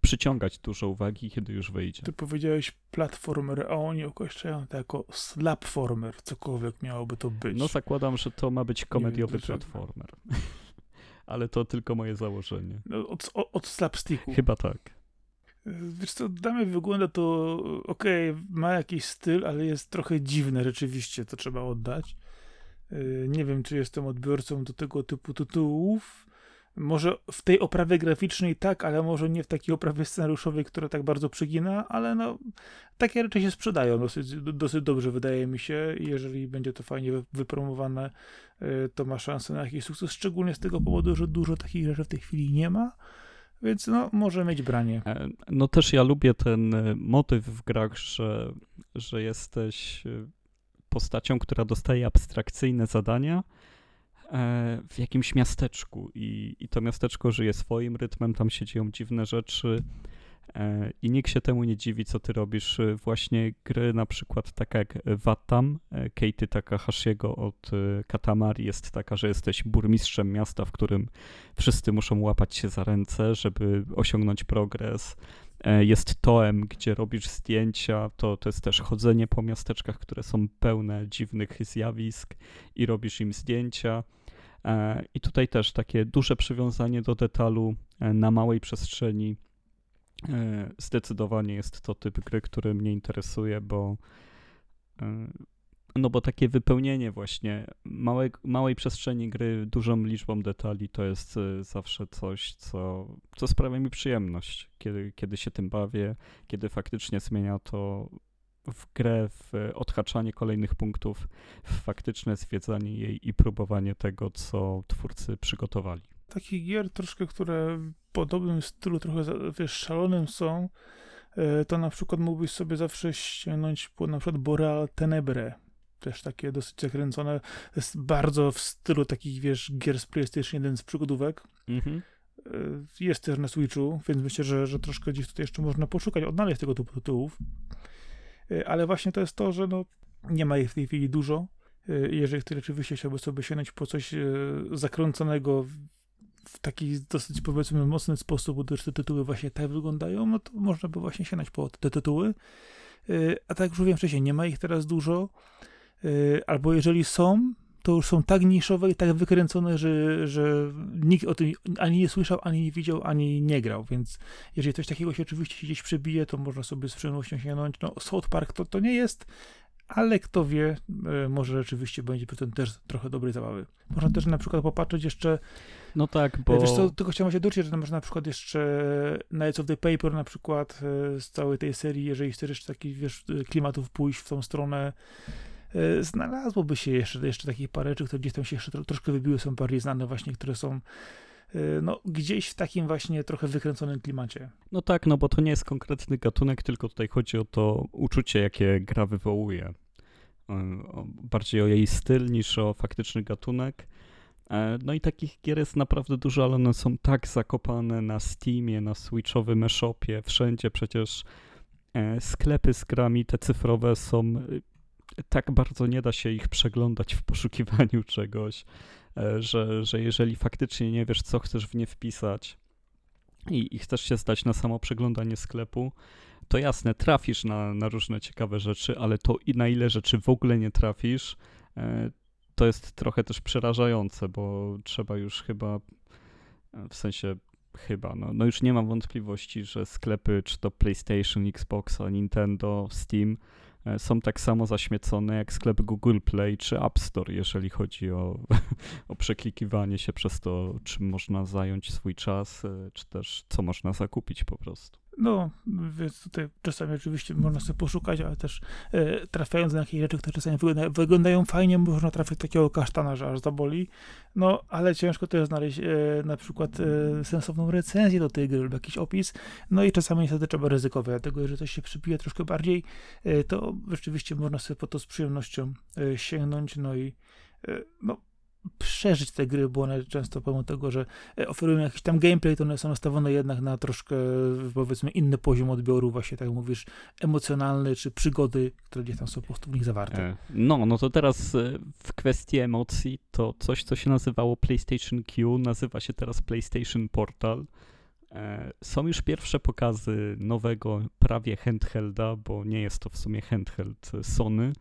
przyciągać dużo uwagi, kiedy już wyjdzie. Ty powiedziałeś platformer, a oni określają to jako slapformer, cokolwiek miałoby to być. No zakładam, że to ma być komediowy platformer. Ale to tylko moje założenie. No, od, od slapsticku. Chyba tak. Wiesz co, damy wygląda to, okej, okay, ma jakiś styl, ale jest trochę dziwne rzeczywiście, to trzeba oddać. Y, nie wiem, czy jestem odbiorcą do tego typu tytułów. Może w tej oprawie graficznej tak, ale może nie w takiej oprawie scenariuszowej, która tak bardzo przegina, ale no, takie rzeczy się sprzedają dosyć, dosyć dobrze, wydaje mi się. Jeżeli będzie to fajnie wypromowane, y, to ma szansę na jakiś sukces, szczególnie z tego powodu, że dużo takich rzeczy w tej chwili nie ma. Więc no, może mieć branie. E, no też ja lubię ten e, motyw w grach, że, że jesteś e, postacią, która dostaje abstrakcyjne zadania w jakimś miasteczku i, i to miasteczko żyje swoim rytmem, tam się dzieją dziwne rzeczy E, I nikt się temu nie dziwi, co ty robisz. E, właśnie gry na przykład taka jak Watam, e, Katie Takahashiego od Katamari jest taka, że jesteś burmistrzem miasta, w którym wszyscy muszą łapać się za ręce, żeby osiągnąć progres. Jest toem, gdzie robisz zdjęcia, to, to jest też chodzenie po miasteczkach, które są pełne dziwnych zjawisk i robisz im zdjęcia. I tutaj też takie duże przywiązanie do detalu na małej przestrzeni E, zdecydowanie jest to typ gry, który mnie interesuje, bo e, no bo takie wypełnienie właśnie małej, małej przestrzeni gry dużą liczbą detali to jest e, zawsze coś, co, co sprawia mi przyjemność, kiedy, kiedy się tym bawię, kiedy faktycznie zmienia to w grę, w odhaczanie kolejnych punktów, w faktyczne zwiedzanie jej i próbowanie tego, co twórcy przygotowali takich gier troszkę, które w podobnym stylu, trochę wiesz, szalonym są, e, to na przykład mógłbyś sobie zawsze ściągnąć po na przykład Boreal Tenebre. Też takie dosyć zakręcone. Jest bardzo w stylu takich, wiesz, gier z PlayStation 1 z przygodówek. Mhm. E, jest też na Switchu, więc myślę, że, że troszkę gdzieś tutaj jeszcze można poszukać, odnaleźć tego typu tytułów. E, ale właśnie to jest to, że no, nie ma ich w tej chwili dużo. Jeżeli ktoś rzeczywiście chciałby sobie sięgnąć po coś zakręconego w taki dosyć powiedzmy mocny sposób, gdyż te tytuły właśnie tak wyglądają, no to można by właśnie sięgnąć po te tytuły. Y, a tak jak już mówiłem wcześniej, nie ma ich teraz dużo, y, albo jeżeli są, to już są tak niszowe i tak wykręcone, że, że nikt o tym ani nie słyszał, ani nie widział, ani nie grał, więc jeżeli coś takiego się oczywiście gdzieś przebije, to można sobie z przyjemnością sięgnąć. No, South Park to, to nie jest ale kto wie, e, może rzeczywiście będzie potem też trochę dobrej zabawy. Można też na przykład popatrzeć jeszcze. No tak, bo. Wiesz co, tylko chciałem się dociec, że można na przykład jeszcze Nights of the Paper na przykład e, z całej tej serii, jeżeli chcesz jeszcze takich, wiesz, klimatów pójść w tą stronę, e, znalazłoby się jeszcze, jeszcze takich parę rzeczy, które gdzieś tam się jeszcze troszkę wybiły, są bardziej znane właśnie, które są Y, no, gdzieś w takim właśnie trochę wykręconym klimacie. No tak, no bo to nie jest konkretny gatunek, tylko tutaj chodzi o to uczucie, jakie gra wywołuje. Bardziej o jej styl niż o faktyczny gatunek. E, no i takich gier jest naprawdę dużo, ale one są tak zakopane na Steamie, na Switchowym e-shopie, wszędzie przecież e, sklepy z grami te cyfrowe są y, tak bardzo nie da się ich przeglądać w poszukiwaniu czegoś, e, że, że jeżeli faktycznie nie wiesz, co chcesz w nie wpisać i, i chcesz się zdać na samo przeglądanie sklepu, to jasne, trafisz na, na różne ciekawe rzeczy, ale to i na ile rzeczy w ogóle nie trafisz, e, to jest trochę też przerażające, bo trzeba już chyba, e, w sensie chyba, no, no już nie mam wątpliwości, że sklepy, czy to PlayStation, Xboxa, Nintendo, Steam, są tak samo zaśmiecone jak sklep Google Play czy App Store, jeżeli chodzi o, o przeklikiwanie się przez to, czym można zająć swój czas, czy też co można zakupić po prostu. No, więc tutaj czasami oczywiście można sobie poszukać, ale też e, trafiając na jakieś rzeczy, które czasami wygląda, wyglądają fajnie, można trafić takiego kasztana, że aż zaboli. No, ale ciężko też znaleźć e, na przykład e, sensowną recenzję do tej gry lub jakiś opis. No i czasami niestety trzeba ryzykować, dlatego jeżeli coś się przypije troszkę bardziej, e, to rzeczywiście można sobie po to z przyjemnością e, sięgnąć, no i e, no, przeżyć te gry, bo one często pomimo tego, że e, oferują jakiś tam gameplay, to one są nastawione jednak na troszkę powiedzmy inny poziom odbioru, właśnie tak mówisz, emocjonalny, czy przygody, które gdzieś tam są po prostu w nich zawarte. E, no, no to teraz e, w kwestii emocji, to coś, co się nazywało PlayStation Q, nazywa się teraz PlayStation Portal. Są już pierwsze pokazy nowego prawie handhelda, bo nie jest to w sumie handheld Sony,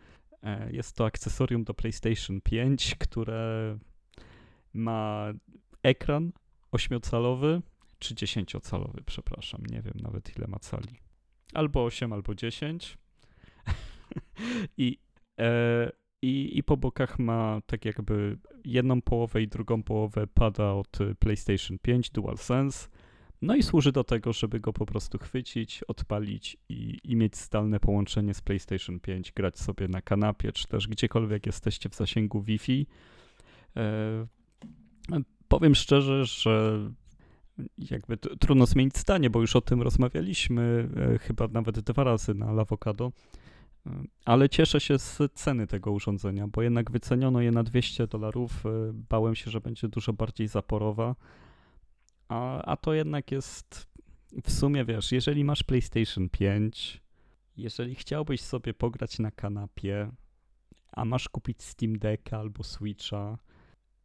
jest to akcesorium do PlayStation 5, które ma ekran 8-calowy, czy 10-calowy, przepraszam, nie wiem nawet ile ma cali. Albo 8, albo 10. I, e, i, I po bokach ma tak jakby jedną połowę i drugą połowę pada od PlayStation 5 DualSense no i służy do tego, żeby go po prostu chwycić, odpalić i, i mieć zdalne połączenie z PlayStation 5, grać sobie na kanapie, czy też gdziekolwiek jesteście w zasięgu Wi-Fi. E, powiem szczerze, że jakby trudno zmienić zdanie, bo już o tym rozmawialiśmy e, chyba nawet dwa razy na Lavocado. E, ale cieszę się z ceny tego urządzenia, bo jednak wyceniono je na 200 dolarów. E, bałem się, że będzie dużo bardziej zaporowa a, a to jednak jest w sumie, wiesz, jeżeli masz PlayStation 5, jeżeli chciałbyś sobie pograć na kanapie, a masz kupić Steam Decka albo Switcha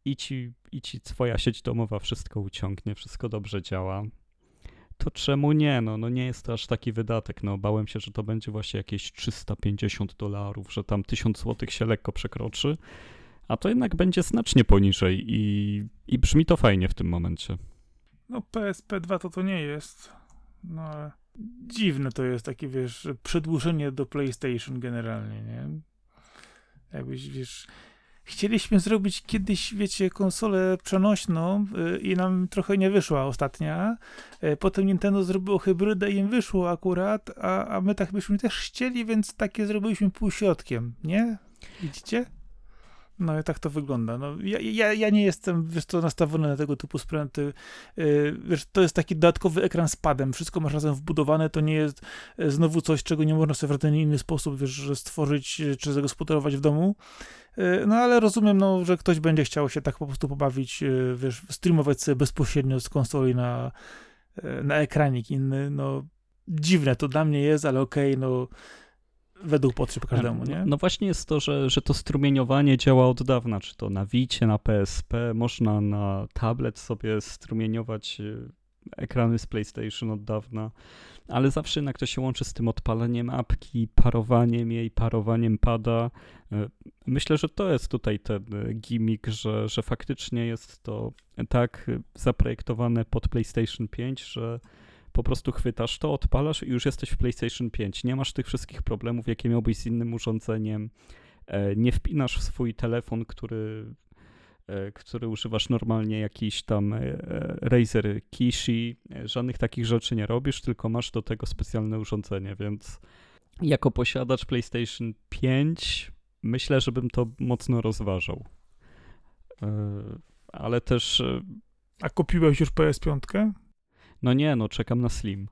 i ci, i ci twoja sieć domowa wszystko uciągnie, wszystko dobrze działa, to czemu nie? No, no nie jest to aż taki wydatek. No, bałem się, że to będzie właśnie jakieś 350 dolarów, że tam 1000 zł się lekko przekroczy, a to jednak będzie znacznie poniżej i, i brzmi to fajnie w tym momencie. No PSP2 to to nie jest. No ale dziwne to jest takie, wiesz, przedłużenie do PlayStation generalnie, nie? Jakbyś, wiesz, chcieliśmy zrobić kiedyś, wiecie, konsolę przenośną yy, i nam trochę nie wyszła ostatnia. Yy, potem Nintendo zrobiło hybrydę i im wyszło akurat, a, a my tak byśmy też chcieli, więc takie zrobiliśmy półśrodkiem, nie? Widzicie? No i tak to wygląda. No, ja, ja, ja nie jestem, wiesz to nastawiony na tego typu sprzęty. Yy, wiesz, to jest taki dodatkowy ekran z padem. Wszystko masz razem wbudowane, to nie jest yy, znowu coś, czego nie można sobie w żaden inny sposób, wiesz, stworzyć yy, czy zagospodarować w domu. No ale rozumiem, no, że ktoś będzie chciał się tak po prostu pobawić, wiesz, streamować sobie bezpośrednio z konsoli na, na ekranik inny. No, dziwne to dla mnie jest, ale okej, okay, no według potrzeb każdemu, nie? No, no, właśnie jest to, że, że to strumieniowanie działa od dawna, czy to na Wicie, na PSP, można na tablet sobie strumieniować y, ekrany z PlayStation od dawna, ale zawsze jednak to się łączy z tym odpaleniem apki, parowaniem jej, parowaniem pada. Y, myślę, że to jest tutaj ten y, gimmick, że, że faktycznie jest to tak zaprojektowane pod PlayStation 5, że po prostu chwytasz to, odpalasz i już jesteś w PlayStation 5. Nie masz tych wszystkich problemów, jakie miałbyś z innym urządzeniem. E, nie wpinasz w swój telefon, który, e, który używasz normalnie, jakiś tam e, Razer Kishi. Żadnych takich rzeczy nie robisz, tylko masz do tego specjalne urządzenie, więc jako posiadacz PlayStation 5 myślę, żebym to mocno rozważał. Ale też. A kupiłeś już PS5? No nie, no czekam na Slim.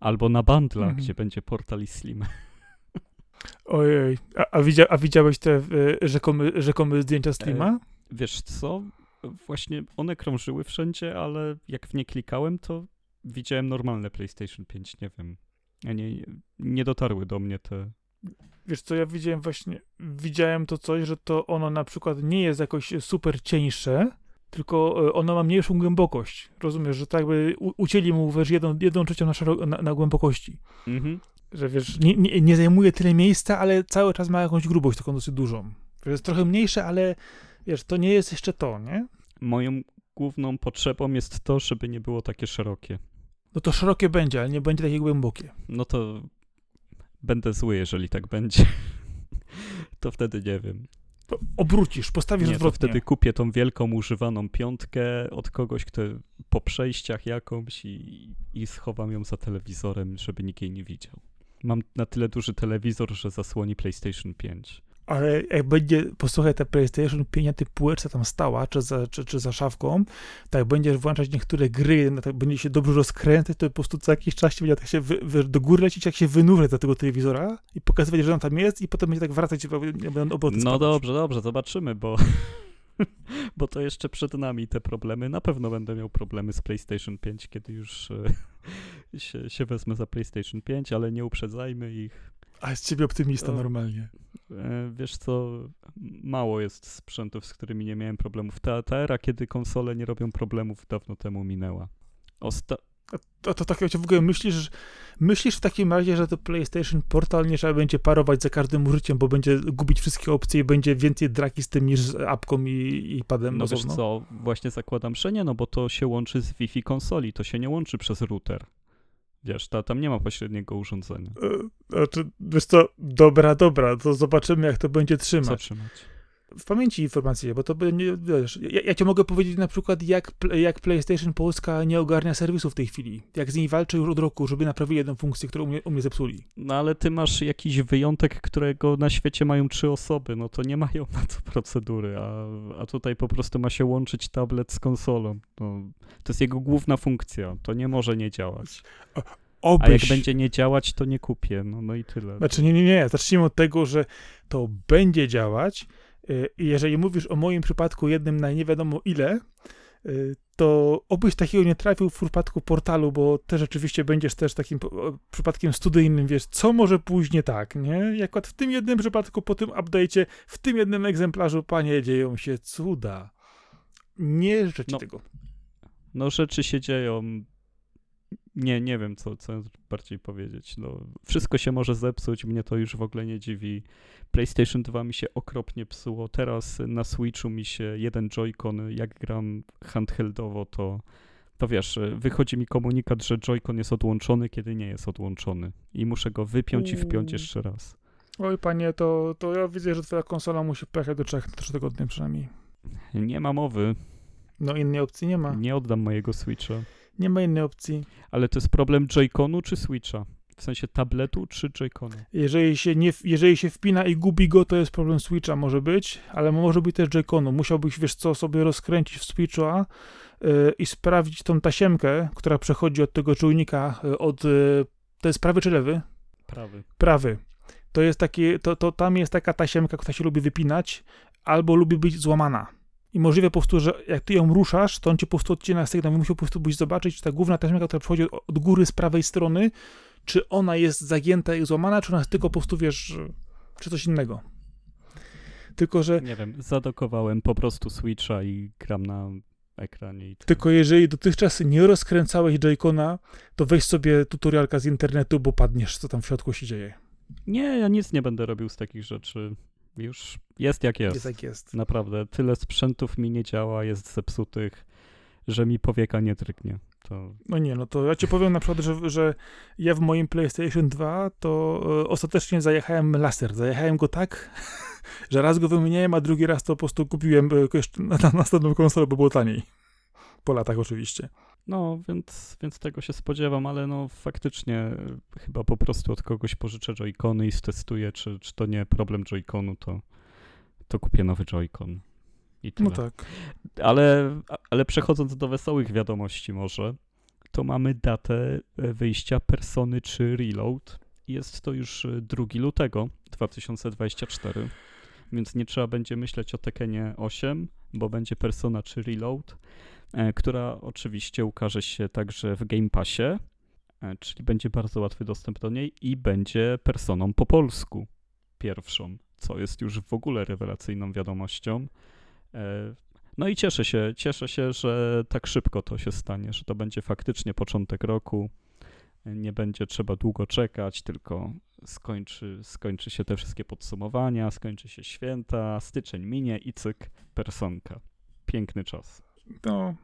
Albo na Bundla, mhm. gdzie będzie portal i Slim. Ojej, a, a, widzia, a widziałeś te y, rzekomy, rzekomy zdjęcia Slima? E, wiesz co, właśnie one krążyły wszędzie, ale jak w nie klikałem, to widziałem normalne PlayStation 5, nie wiem. Nie, nie dotarły do mnie te Wiesz co, ja widziałem właśnie, widziałem to coś, że to ono na przykład nie jest jakoś super cieńsze, tylko e, ono ma mniejszą głębokość. Rozumiesz, że tak u- ucięli mu wiesz, jedną, jedną trzecią na, szaro- na, na głębokości. Mhm. Że wiesz, nie, nie, nie zajmuje tyle miejsca, ale cały czas ma jakąś grubość taką dosyć dużą. Że jest trochę mniejsze, ale wiesz, to nie jest jeszcze to, nie? Moją główną potrzebą jest to, żeby nie było takie szerokie. No to szerokie będzie, ale nie będzie takie głębokie. No to będę zły, jeżeli tak będzie. to wtedy nie wiem. To obrócisz, postawisz Nie, to odwrotnie. wtedy kupię tą wielką używaną piątkę od kogoś, kto po przejściach jakąś i, i schowam ją za telewizorem, żeby nikt jej nie widział. Mam na tyle duży telewizor, że zasłoni PlayStation 5. Ale jak będzie, posłuchaj, ta PlayStation 5 na tej półeczce tam stała, czy za, czy, czy za szafką, tak będziesz włączać niektóre gry, tak będzie się dobrze rozkręcać, to po prostu co jakiś czas się będzie tak się wy, wy, do góry lecieć, jak się wynurzać do tego telewizora i pokazywać, że on tam jest i potem będzie tak wracać będą obroty No dobrze, dobrze, zobaczymy, bo, bo to jeszcze przed nami te problemy. Na pewno będę miał problemy z PlayStation 5, kiedy już e, się, się wezmę za PlayStation 5, ale nie uprzedzajmy ich. A z ciebie optymista O. normalnie. E, Wiesz co, mało jest sprzętów, z którymi nie miałem problemów. Ta, ta era, kiedy konsole nie robią problemów, dawno temu minęła. Osta- A to, to tak w ogóle myślisz, myślisz w takim razie, że to PlayStation Portal nie trzeba będzie parować za każdym użyciem, bo będzie gubić wszystkie opcje i będzie więcej draki z tym niż z apką i, i padem no wiesz osobno? co, właśnie zakładam, że nie, no bo to się łączy z Wi-Fi konsoli, to się nie łączy przez router. Wiesz, ta, tam nie ma pośredniego urządzenia. E, Znaczy, wiesz co, dobra, dobra, to zobaczymy, jak to będzie trzymać. Zatrzymać. W pamięci informacje, bo to będzie, wiesz, ja, ja ci mogę powiedzieć na przykład, jak, jak PlayStation Polska nie ogarnia serwisu w tej chwili. Jak z niej walczy już od roku, żeby naprawili jedną funkcję, którą u mnie, u mnie zepsuli. No ale ty masz jakiś wyjątek, którego na świecie mają trzy osoby, no to nie mają na to procedury, a, a tutaj po prostu ma się łączyć tablet z konsolą. No, to jest jego główna funkcja, to nie może nie działać. A Obyś... jak będzie nie działać, to nie kupię, no, no i tyle. Znaczy, nie, nie, nie. Zacznijmy od tego, że to będzie działać. Y, jeżeli mówisz o moim przypadku jednym na nie wiadomo ile, y, to obyś takiego nie trafił w przypadku portalu, bo też rzeczywiście będziesz też takim przypadkiem studyjnym, wiesz, co może pójść nie tak, nie? Jak w tym jednym przypadku, po tym update'cie, w tym jednym egzemplarzu, panie, dzieją się cuda. Nie życzę No. tego. No rzeczy się dzieją. Nie, nie wiem, co, co bardziej powiedzieć. No, wszystko się może zepsuć, mnie to już w ogóle nie dziwi. PlayStation 2 mi się okropnie psuło. Teraz na Switchu mi się jeden Joy-Con, jak gram handheldowo, to, to wiesz, wychodzi mi komunikat, że Joy-Con jest odłączony, kiedy nie jest odłączony. I muszę go wypiąć i wpiąć Uuu. jeszcze raz. Oj, panie, to, to ja widzę, że twoja konsola musi pojechać do Czech na trzy tygodnie przynajmniej. Nie ma mowy, No innej opcji nie ma. nie oddam mojego Switcha. Nie ma innej opcji. Ale to jest problem Joy-Conu czy Switcha? W sensie tabletu czy Joy-Conu? Jeżeli się, nie, jeżeli się wpina i gubi go, to jest problem Switcha, może być, ale może być też Joy-Conu. Musiałbyś, wiesz co, sobie rozkręcić w Switcha yy, i sprawdzić tą tasiemkę, która przechodzi od tego czujnika, yy, od, yy, to jest prawy czy lewy? Prawy. Prawy. To jest taki, to, to tam jest taka tasiemka, która się lubi wypinać, albo lubi być złamana. I możliwe po prostu, że jak ty ją ruszasz, to on ci po prostu odcina sygnał. I musiał po prostu byś zobaczyć, czy ta główna taśmka, która przychodzi od- góry z prawej strony, czy ona jest zagięta i złamana, czy ona tylko po prostu, wiesz, czy coś innego. Tylko, że Nie wiem, zadokowałem po prostu Switcha i gram na ekranie i tylko jeżeli dotychczas nie rozkręcałeś Joy-Cona, to weź sobie tutorialka z internetu, bo padniesz, co tam w środku się dzieje. Nie, ja nic nie będę robił z takich rzeczy. Już jest jak jest. Jest jak jest. Naprawdę, tyle sprzętów mi nie działa, jest zepsutych, że mi powieka nie drgnie. To No nie, no to ja ci powiem na przykład, że, że ja w moim PlayStation 2 to e, ostatecznie zajechałem laser. Zajechałem go tak, że raz go wymieniałem, a drugi raz to po prostu kupiłem jeszcze na, na następną konsolę, bo było taniej. Po latach oczywiście. No, więc, więc tego się spodziewam, ale no faktycznie y, chyba po prostu od kogoś pożyczę Joy-Cony i stestuję, czy, czy to nie problem Joy-Conu, to, to kupię nowy Joy-Con. I tyle. No tak. Ale, ale przechodząc do wesołych wiadomości może, to mamy datę e, wyjścia Persony 3 Reload. Jest to już e, 2 lutego 2024, więc nie trzeba będzie myśleć o Tekenie 8, bo będzie Persona 3 Reload, e, która oczywiście ukaże się także w Game Passie, e, czyli będzie bardzo łatwy dostęp do niej i będzie personą po polsku. pierwszą, co jest już w ogóle rewelacyjną wiadomością. E, no i cieszę się, cieszę się, że tak szybko to się stanie, że to będzie faktycznie początek roku. Nie będzie trzeba długo czekać, tylko skończy, skończy się te wszystkie podsumowania, skończy się święta, styczeń minie i cyk, personka. Piękny czas. No,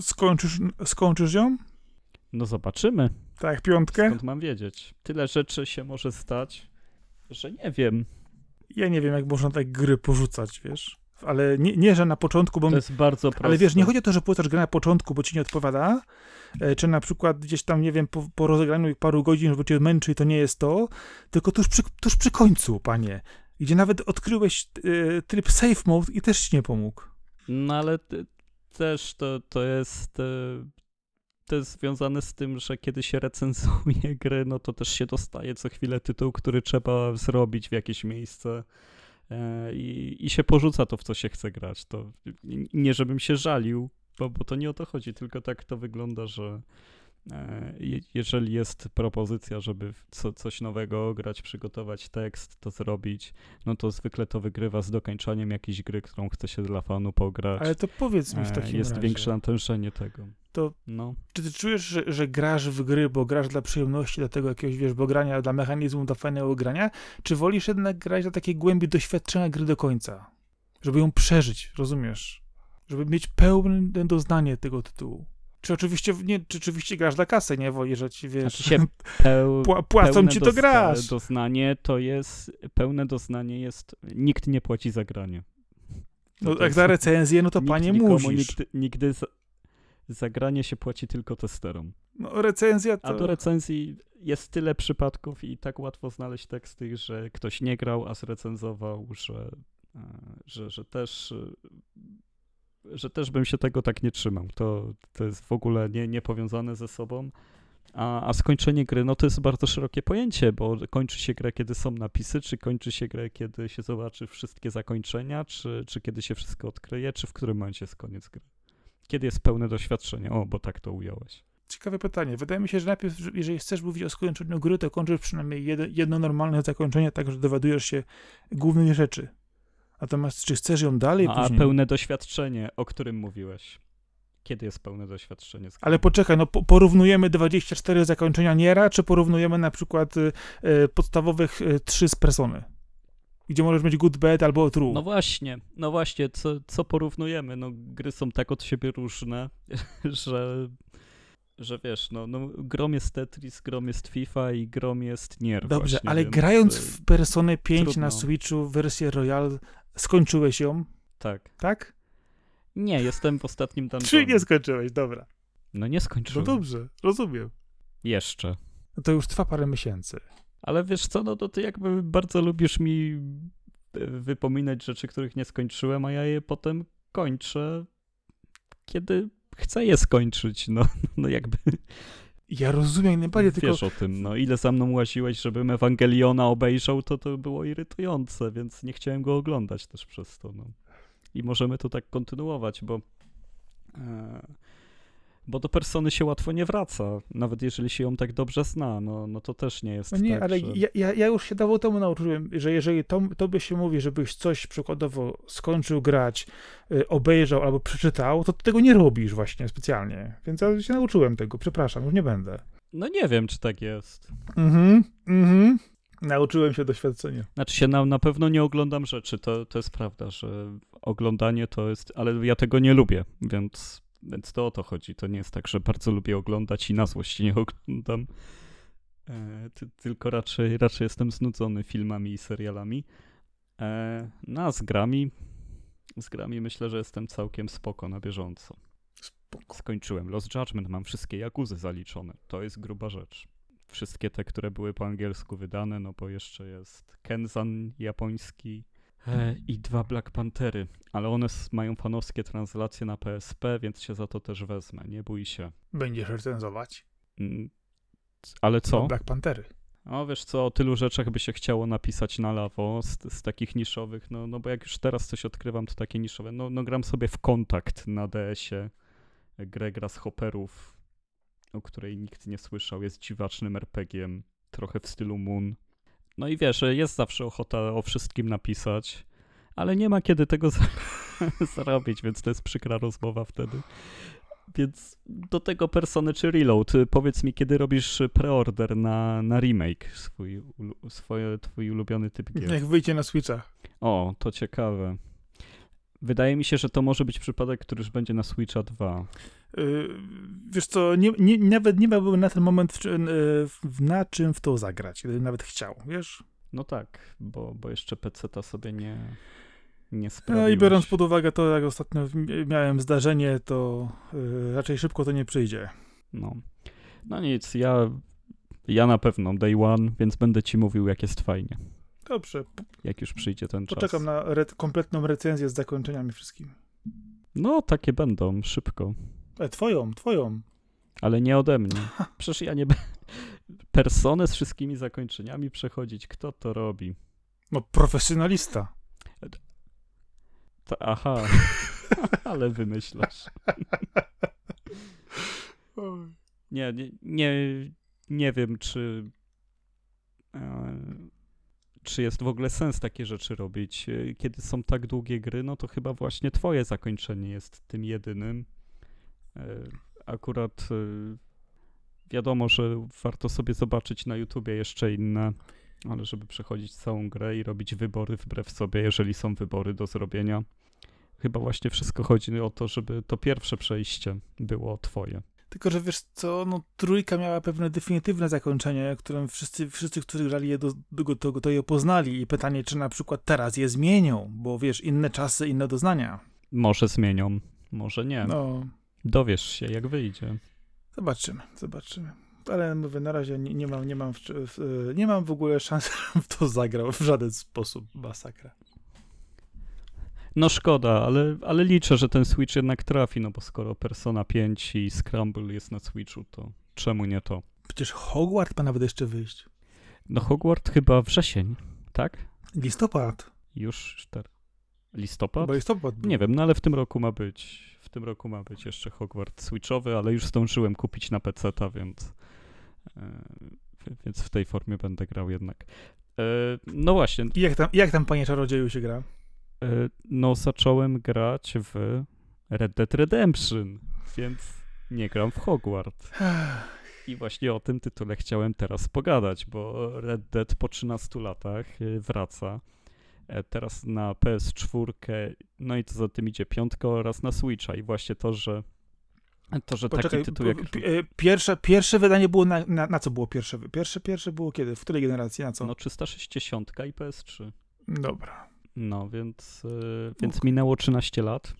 skończysz, skończysz ją? No zobaczymy. Tak, piątkę? Skąd mam wiedzieć? Tyle rzeczy się może stać, że nie wiem. Ja nie wiem, jak można tak gry porzucać, wiesz? Ale nie, nie że na początku, bo... To jest bardzo proste. Ale wiesz, nie chodzi o to, że porzucasz grę na początku, bo ci nie odpowiada, e, czy na przykład gdzieś tam, nie wiem, po, po rozegraniu paru godzin, żeby cię męczy i to nie jest to, tylko tuż przy, tuż przy końcu, panie, gdzie nawet odkryłeś e, tryb safe mode i też ci nie pomógł. No ale też to, to jest e, to jest związane z tym, że kiedy się recenzuje gry, no to też się dostaje co chwilę tytuł, który trzeba zrobić w jakieś miejsce e, i, i się porzuca to, w co się chce grać. To nie żebym się żalił, bo, bo to nie o to chodzi, tylko tak to wygląda, że jeżeli jest propozycja, żeby co, coś nowego grać, przygotować tekst, to zrobić, no to zwykle to wygrywa z dokończaniem jakiejś gry, którą chce się dla fanu pograć. Ale to powiedz mi w e, takim Jest razie. większe natężenie tego. To no. czy ty czujesz, że, że, grasz w gry, bo grasz dla przyjemności, dla tego jakiegoś, wiesz, bo grania, dla mechanizmu, dla fajnego grania, czy wolisz jednak grać dla takiej głębi doświadczenia gry do końca? Żeby ją przeżyć, rozumiesz? Żeby mieć pełne doznanie tego tytułu. Czy oczywiście, nie, czy oczywiście grasz dla kasy, nie? Woli, że ci, wiesz, znaczy się peł, płacą ci, to grasz. Doznanie to jest, pełne doznanie jest, nikt nie płaci za granie. No, jak jest, za recenzję, no to panie musisz. Nigdy, nigdy za, za granie się płaci tylko testerom. No recenzja to... A do recenzji jest tyle przypadków i tak łatwo znaleźć teksty, że ktoś nie grał, a zrecenzował, że, e, że, że też że też bym się tego tak nie trzymał. To, to jest w ogóle nie, niepowiązane ze sobą. A, a skończenie gry, no to jest bardzo szerokie pojęcie, bo kończy się grę, kiedy są napisy, czy kończy się grę, kiedy się zobaczy wszystkie zakończenia, czy, czy kiedy się wszystko odkryje, czy w którym momencie jest koniec gry. Kiedy jest pełne doświadczenie? O, bo tak to ująłeś. Ciekawe pytanie. Wydaje mi się, że najpierw, jeżeli chcesz mówić o skończeniu gry, to kończysz przynajmniej jedno, jedno normalne zakończenie, tak że dowiadujesz się głównych rzeczy. Natomiast czy chcesz ją dalej no, później? A pełne doświadczenie, o którym mówiłeś. Kiedy jest pełne doświadczenie? Ale poczekaj, no po, porównujemy 24 zakończenia Niera, czy porównujemy na przykład y, y, podstawowych y, 3 z Persony? Gdzie możesz mieć good, bad albo true. No właśnie, no właśnie, co, co porównujemy? No gry są tak od siebie różne, że że wiesz, no, no grom jest Tetris, grom jest FIFA i grom jest Nier Dobrze, właśnie, ale grając w Personę 5 trudno. na Switchu wersję Royal, skończyłeś ją? Tak. Tak? Nie, jestem w ostatnim dungeonie. Czy nie skończyłeś, dobra. No nie skończyłem. No dobrze, rozumiem. Jeszcze. No to już trwa parę miesięcy. Ale wiesz co, no to ty jakby bardzo lubisz mi e, wypominać rzeczy, których nie skończyłem, a ja je potem kończę, kiedy chcę je skończyć, no, no jakby... Ja rozumiem najbardziej, tylko... Wiesz o tym, no ile za mną łaziłeś, żebym Ewangeliona obejrzał, to to było irytujące, więc nie chciałem go oglądać też przez to, no. I możemy to tak kontynuować, bo... E, bo do persony się łatwo nie wraca, nawet jeżeli się ją tak dobrze zna, no, no to też nie jest no nie, tak, ale że... ja, ja już się dawno temu nauczyłem, że jeżeli to, tobie się mówi, żebyś coś przykładowo skończył grać, y, obejrzał albo przeczytał, to tego nie robisz właśnie specjalnie, więc ja się nauczyłem tego, przepraszam, już nie będę. No nie wiem, czy tak jest. Mhm, mhm. Nauczyłem się doświadczenia. Znaczy się na, na pewno nie oglądam rzeczy, to, to jest prawda, że oglądanie to jest, ale ja tego nie lubię, więc więc to o to chodzi. To nie jest tak, że bardzo lubię oglądać i na złość nie oglądam. E, ty, tylko raczej, raczej jestem znudzony filmami i serialami. E, no a z grami, z grami myślę, że jestem całkiem spoko na bieżąco. Spoko. Skończyłem Lost Judgment, mam wszystkie Jakuzy zaliczone. To jest gruba rzecz. Wszystkie te, które były po angielsku wydane, no bo jeszcze jest Kenzan japoński, i dwa Black Pantery, ale one mają fanowskie translacje na PSP, więc się za to też wezmę, nie bój się. Będziesz recenzować? Mm, ale co? Black Pantery. O, wiesz co, o tylu rzeczach by się chciało napisać na lawo z, z takich niszowych, no, no bo jak już teraz coś odkrywam, to takie niszowe. No, no gram sobie w kontakt na DS-ie, grę gra z hopperów, o której nikt nie słyszał, jest dziwacznym RPG-iem, trochę w stylu Moon No i wiesz, jest zawsze ochota o wszystkim napisać, ale nie ma kiedy tego zrobić, więc to jest przykra rozmowa wtedy. Więc do tego Persony czy Reload, powiedz mi, kiedy robisz preorder na, na remake swój, swoje, twój ulubiony typ gier? Jak wyjdzie na Switchach. O, to ciekawe. Wydaje mi się, że to może być przypadek, który już będzie na Switcha 2. Yy, wiesz co, nie, nie, nawet nie miałbym na ten moment w, w, na czym w to zagrać, gdybym nawet chciał, wiesz? No tak, bo, bo jeszcze PC ta sobie nie, nie No i biorąc pod uwagę to, jak ostatnio miałem zdarzenie, to yy, raczej szybko to nie przyjdzie. No. No nic, ja, ja na pewno day one, więc będę ci mówił, jak jest fajnie. Dobrze. Jak już przyjdzie ten czas. Poczekam na re kompletną recenzję z zakończeniami wszystkimi. No, takie będą, szybko. E, twoją, twoją. Ale nie ode mnie. Przecież ja nie będę personę z wszystkimi zakończeniami przechodzić. Kto to robi? No, profesjonalista. To, aha, ale wymyślasz. nie, nie, nie, nie wiem, czy e, czy jest w ogóle sens takie rzeczy robić. E, kiedy są tak długie gry, no to chyba właśnie twoje zakończenie jest tym jedynym. E, akurat wiadomo, że warto sobie zobaczyć na YouTubie jeszcze inne, ale żeby przechodzić całą grę i robić wybory wbrew sobie, jeżeli są wybory do zrobienia. Chyba właśnie wszystko chodzi o to, żeby to pierwsze przejście było twoje. Tylko, że wiesz co, no trójka miała pewne definitywne zakończenie, którym wszyscy, wszyscy którzy grali je, do, do, do, to je poznali i pytanie, czy na przykład teraz je zmienią, bo wiesz, inne czasy, inne doznania. Może zmienią, może nie. No. Dowiesz się, jak wyjdzie. Zobaczymy, zobaczymy. Ale mówię, na razie nie, nie mam, nie, mam w, w, nie mam w ogóle szans, w to zagrał w żaden sposób. Masakra. No szkoda, ale, ale liczę, że ten Switch jednak trafi, no bo skoro Persona 5 i Scramble jest na Switchu, to czemu nie to? Przecież Hogwart ma nawet jeszcze wyjść. No Hogwart chyba wrzesień, tak? Listopad. Już cztery. Listopad? Bo listopad był. Nie wiem, no ale w tym roku ma być, w tym roku ma być jeszcze Hogwart Switchowy, ale już zdążyłem kupić na PC-ta, więc, e, więc w tej formie będę grał jednak. E, no właśnie. I jak tam, jak tam, panie czarodzieju, się gra? E, no zacząłem grać w Red Dead Redemption, więc nie gram w Hogwart. I właśnie o tym tytule chciałem teraz pogadać, bo Red Dead po 13 latach e, wraca. E, teraz na PS4, no i co za tym idzie piątka oraz na Switcha. I właśnie to, że to, że Poczekaj, taki tytuł jak... Pierwsze, pierwsze wydanie było na, na, na, co było pierwsze? Pierwsze, pierwsze było kiedy? W której generacji? Na co? No 360 i PS3. Dobra. No, więc, e, więc minęło 13 lat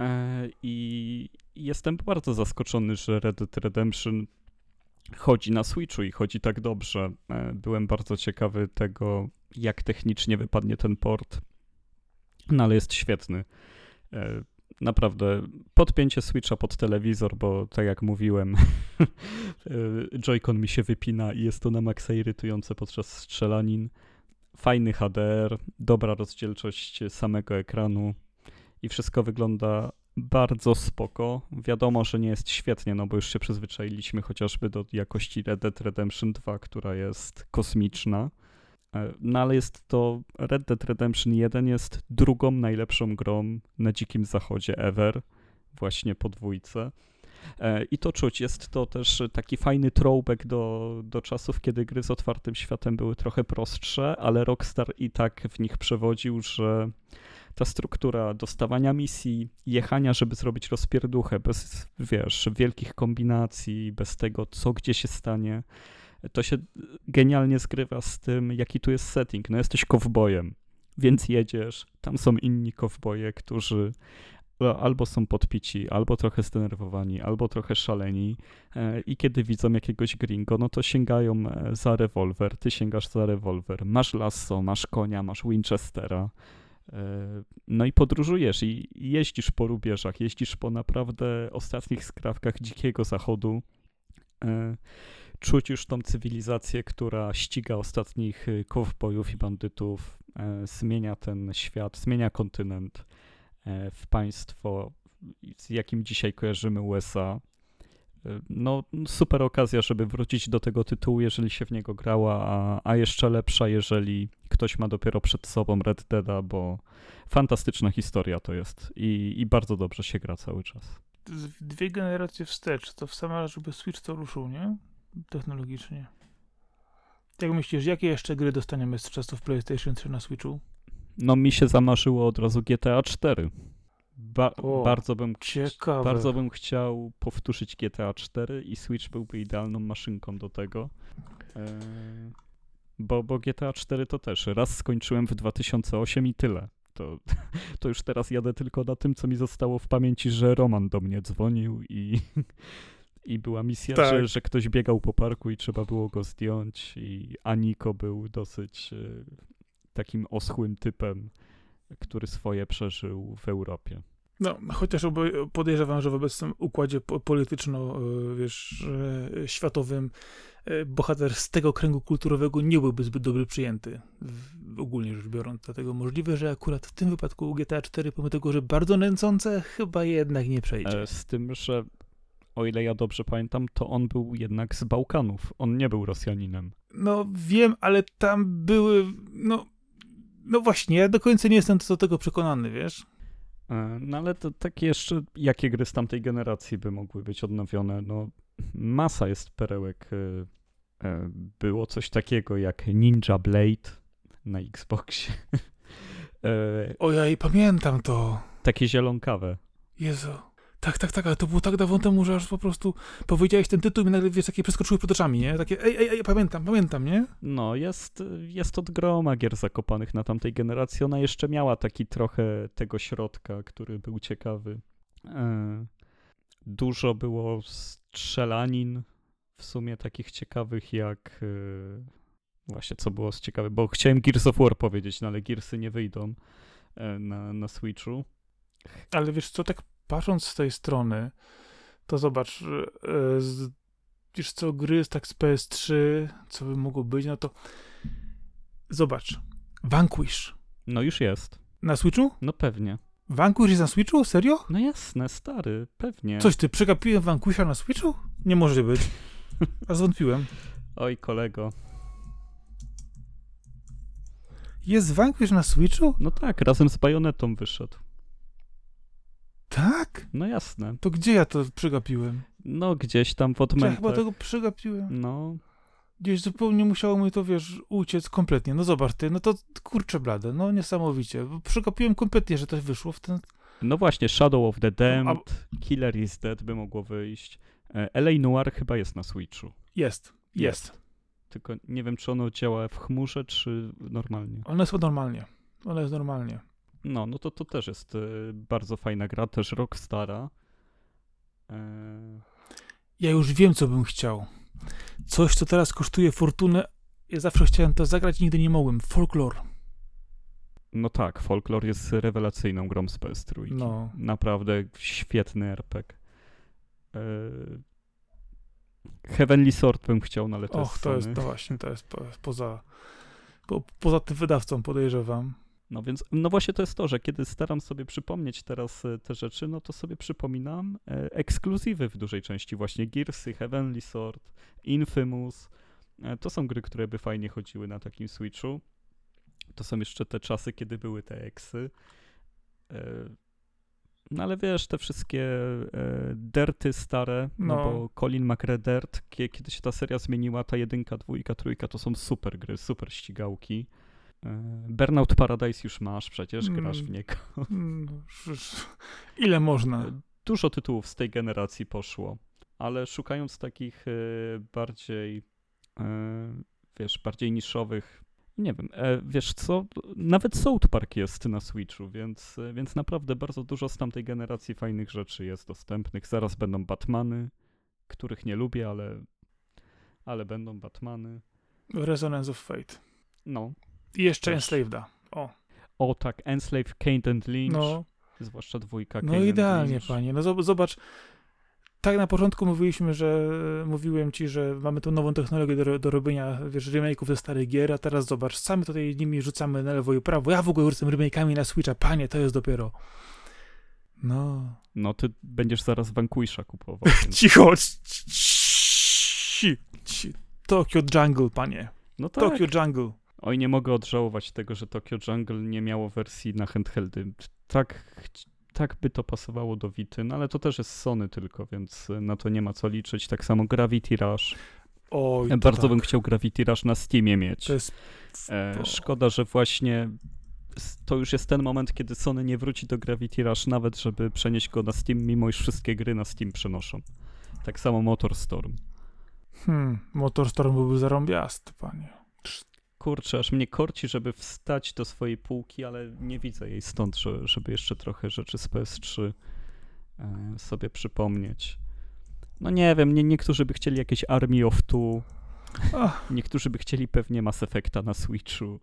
e, i jestem bardzo zaskoczony, że Red Dead Redemption chodzi na Switchu i chodzi tak dobrze. E, byłem bardzo ciekawy tego, jak technicznie wypadnie ten port, no ale jest świetny. Naprawdę, podpięcie Switcha pod telewizor, bo tak jak mówiłem, Joy-Con mi się wypina i jest to na maksa irytujące podczas strzelanin fajny HDR, dobra rozdzielczość samego ekranu i wszystko wygląda bardzo spoko. Wiadomo, że nie jest świetnie, no bo już się przyzwyczailiśmy chociażby do jakości Red Dead Redemption 2, która jest kosmiczna. E, no ale jest to Red Dead Redemption 1 jest drugą najlepszą grą na dzikim zachodzie ever, właśnie po dwójce. E, I to czuć. Jest to też taki fajny throwback do, do czasów, kiedy gry z otwartym światem były trochę prostsze, ale Rockstar i tak w nich przewodził, że ta struktura dostawania misji, jechania, żeby zrobić rozpierduchę, bez, wiesz, wielkich kombinacji, bez tego, co gdzie się stanie, to się genialnie zgrywa z tym, jaki tu jest setting. No jesteś kowbojem, więc jedziesz, tam są inni kowboje, którzy albo są podpici, albo trochę zdenerwowani, albo trochę szaleni e, i kiedy widzą jakiegoś gringo, no to sięgają e, za rewolwer, ty sięgasz za rewolwer, masz lasso, masz konia, masz Winchestera, e, no i podróżujesz i jeździsz po rubieżach, jeździsz po naprawdę ostatnich skrawkach dzikiego zachodu, czuć już tą cywilizację, która ściga ostatnich kowbojów i bandytów, zmienia ten świat, zmienia kontynent, w państwo, z jakim dzisiaj kojarzymy USA. no, super okazja, żeby wrócić do tego tytułu, jeżeli się w niego grała, a, a jeszcze lepsza, jeżeli ktoś ma dopiero przed sobą Red Deada, bo fantastyczna historia to jest i, i bardzo dobrze się gra cały czas. Dwie generacje wstecz, to w sam żeby Switch to ruszył, nie? Technologicznie. Jak myślisz, jakie jeszcze gry dostaniemy z czasów PlayStation 3 na Switchu? No mi się zamarzyło od razu GTA 4. Ba o, bardzo, bym ciekawe. bardzo bym chciał powtórzyć GTA 4 i Switch byłby idealną maszynką do tego. E, bo, bo GTA 4 to też raz skończyłem w 2008 i tyle. To, to już teraz jadę tylko na tym, co mi zostało w pamięci, że Roman do mnie dzwonił i, i była misja, tak. że, że ktoś biegał po parku i trzeba było go zdjąć i Aniko był dosyć e, oschłym typem który swoje przeżył w Europie. No, chociaż podejrzewam, że w obecnym układzie polityczno, e, e, e, bohater z tego kręgu kulturowego nie byłby zbyt dobrze przyjęty, ogólnie rzecz biorąc. Dlatego możliwe, że akurat w tym wypadku GTA 4, pomimo tego, że bardzo nęcące, chyba jednak nie przejdzie. Z tym, że o ile ja dobrze pamiętam, to on był jednak z Bałkanów. On nie był Rosjaninem. No wiem, ale tam były, no no właśnie, ja do końca nie jestem do tego przekonany, wiesz? E, no ale to takie jeszcze, jakie gry z tamtej generacji by mogły być odnowione? No masa jest perełek. E, e, było coś takiego jak Ninja Blade na Xboxie. Ojej, pamiętam to. Takie zielonkawe. Jezu. Tak, tak, tak, ale to było tak dawno temu, że aż po prostu powiedziałeś ten tytuł i nagle, wiesz, takie przeskoczyły przed oczami, nie? Takie, ej, ej, ej, pamiętam, pamiętam, nie? No, jest, jest od groma gier zakopanych na tamtej generacji. Ona jeszcze miała taki trochę tego środka, który był ciekawy. E, dużo było strzelanin w sumie takich ciekawych jak... E, właśnie, co było z ciekawe, bo chciałem Gears of War powiedzieć, no ale Gearsy nie wyjdą e, na, na Switchu. Ale wiesz co, tak patrząc z tej strony, to zobacz, e, z, wiesz co, gry tak z PS3, co by mogło być, no to zobacz, Vanquish. No już jest. Na Switchu? No pewnie. Vanquish jest na Switchu? Serio? No jasne, stary, pewnie. Coś ty, przegapiłem Vanquisha na Switchu? Nie może być. A zwątpiłem. Oj, kolego. Jest Vanquish na Switchu? No tak, razem z Bajonetą wyszedł. Tak? No jasne. To gdzie ja to przegapiłem? No gdzieś tam w odmętach. Ja chyba tego przegapiłem. No. Gdzieś zupełnie musiało mi to, wiesz, uciec kompletnie. No zobacz ty, no to kurczę blade, no niesamowicie. Przegapiłem kompletnie, że to wyszło w ten... No właśnie, Shadow of the Damned, A... Killer is Dead by mogło wyjść. E, LA Noir chyba jest na Switchu. Jest, jest. jest. Tylko nie wiem, czy ono działa w chmurze, czy normalnie. Ono jest normalnie. Ono jest normalnie. No, no to to też jest y, bardzo fajna gra, też Rockstara. E... Ja już wiem, co bym chciał. Coś, co teraz kosztuje fortunę. Ja zawsze chciałem to zagrać i nigdy nie mogłem. Folklore. No tak, Folklore jest rewelacyjną grą z PS3. No. Naprawdę świetny RPG. E... Heavenly Sword bym chciał, no ale to Och, jest to jest, to właśnie, to jest po, poza, po, poza tym wydawcą, podejrzewam. No więc, no właśnie to jest to, że kiedy staram sobie przypomnieć teraz e, te rzeczy, no to sobie przypominam e, ekskluzywy w dużej części, właśnie Gearsy, Heavenly Sword, Infamous. E, to są gry, które by fajnie chodziły na takim Switchu. To są jeszcze te czasy, kiedy były te eksy. No ale wiesz, te wszystkie derty stare, no. no bo Colin McRae Dirt, kiedy się ta seria zmieniła, ta jedynka, dwójka, trójka, to są super gry, super ścigałki. E, Burnout Paradise już masz przecież, grasz w mm, niego. Mm, ile można? E, dużo tytułów z tej generacji poszło, ale szukając takich e, bardziej, wiesz, bardziej niszowych, nie wiem, wiesz co, nawet South Park jest na Switchu, więc, więc naprawdę bardzo dużo z tamtej generacji fajnych rzeczy jest dostępnych. Zaraz będą Batmany, których nie lubię, ale, ale będą Batmany. Resonance of Fate. No, i jeszcze Też. Enslaveda. O. O tak, Enslave, Kane and Lynch. No. Zwłaszcza dwójka. No idealnie, panie. No zobacz, tak na początku mówiliśmy, że mówiłem ci, że mamy tą nową technologię do, do robienia, wiesz, remake'ów ze starych gier, a teraz zobacz, sami tutaj nimi rzucamy na lewo i prawo. Ja w ogóle rzucam remake'ami na Switcha, panie, to jest dopiero No. No ty będziesz zaraz Vanquisha kupował. Więc... Cicho! ci- ci- ci- Tokyo Jungle, panie. No tak. Tokyo Jungle. Oj, nie mogę odżałować tego, że Tokyo Jungle nie miało wersji na handheldy. Tak, tak by to pasowało do Vity, no ale to też jest Sony tylko, więc na to nie ma co liczyć. Tak samo Gravity Rush. Oj, Bardzo tak. bym chciał Gravity Rush na Steamie mieć. To jest... E, to- szkoda, że właśnie to już jest ten moment, kiedy Sony nie wróci do Gravity Rush nawet, żeby przenieść go na Steam, mimo iż wszystkie gry na Steam przenoszą. Tak samo Motorstorm. Hmm, Motorstorm byłby zarąbiasty, panie. Kurczę, aż mnie korci, żeby wstać do swojej półki, ale nie widzę jej stąd, że, żeby jeszcze trochę rzeczy z PS3 e, sobie przypomnieć. No nie wiem, nie, niektórzy by chcieli jakieś Army of Two, Ach, niektórzy by chcieli pewnie Mass Effecta na Switchu.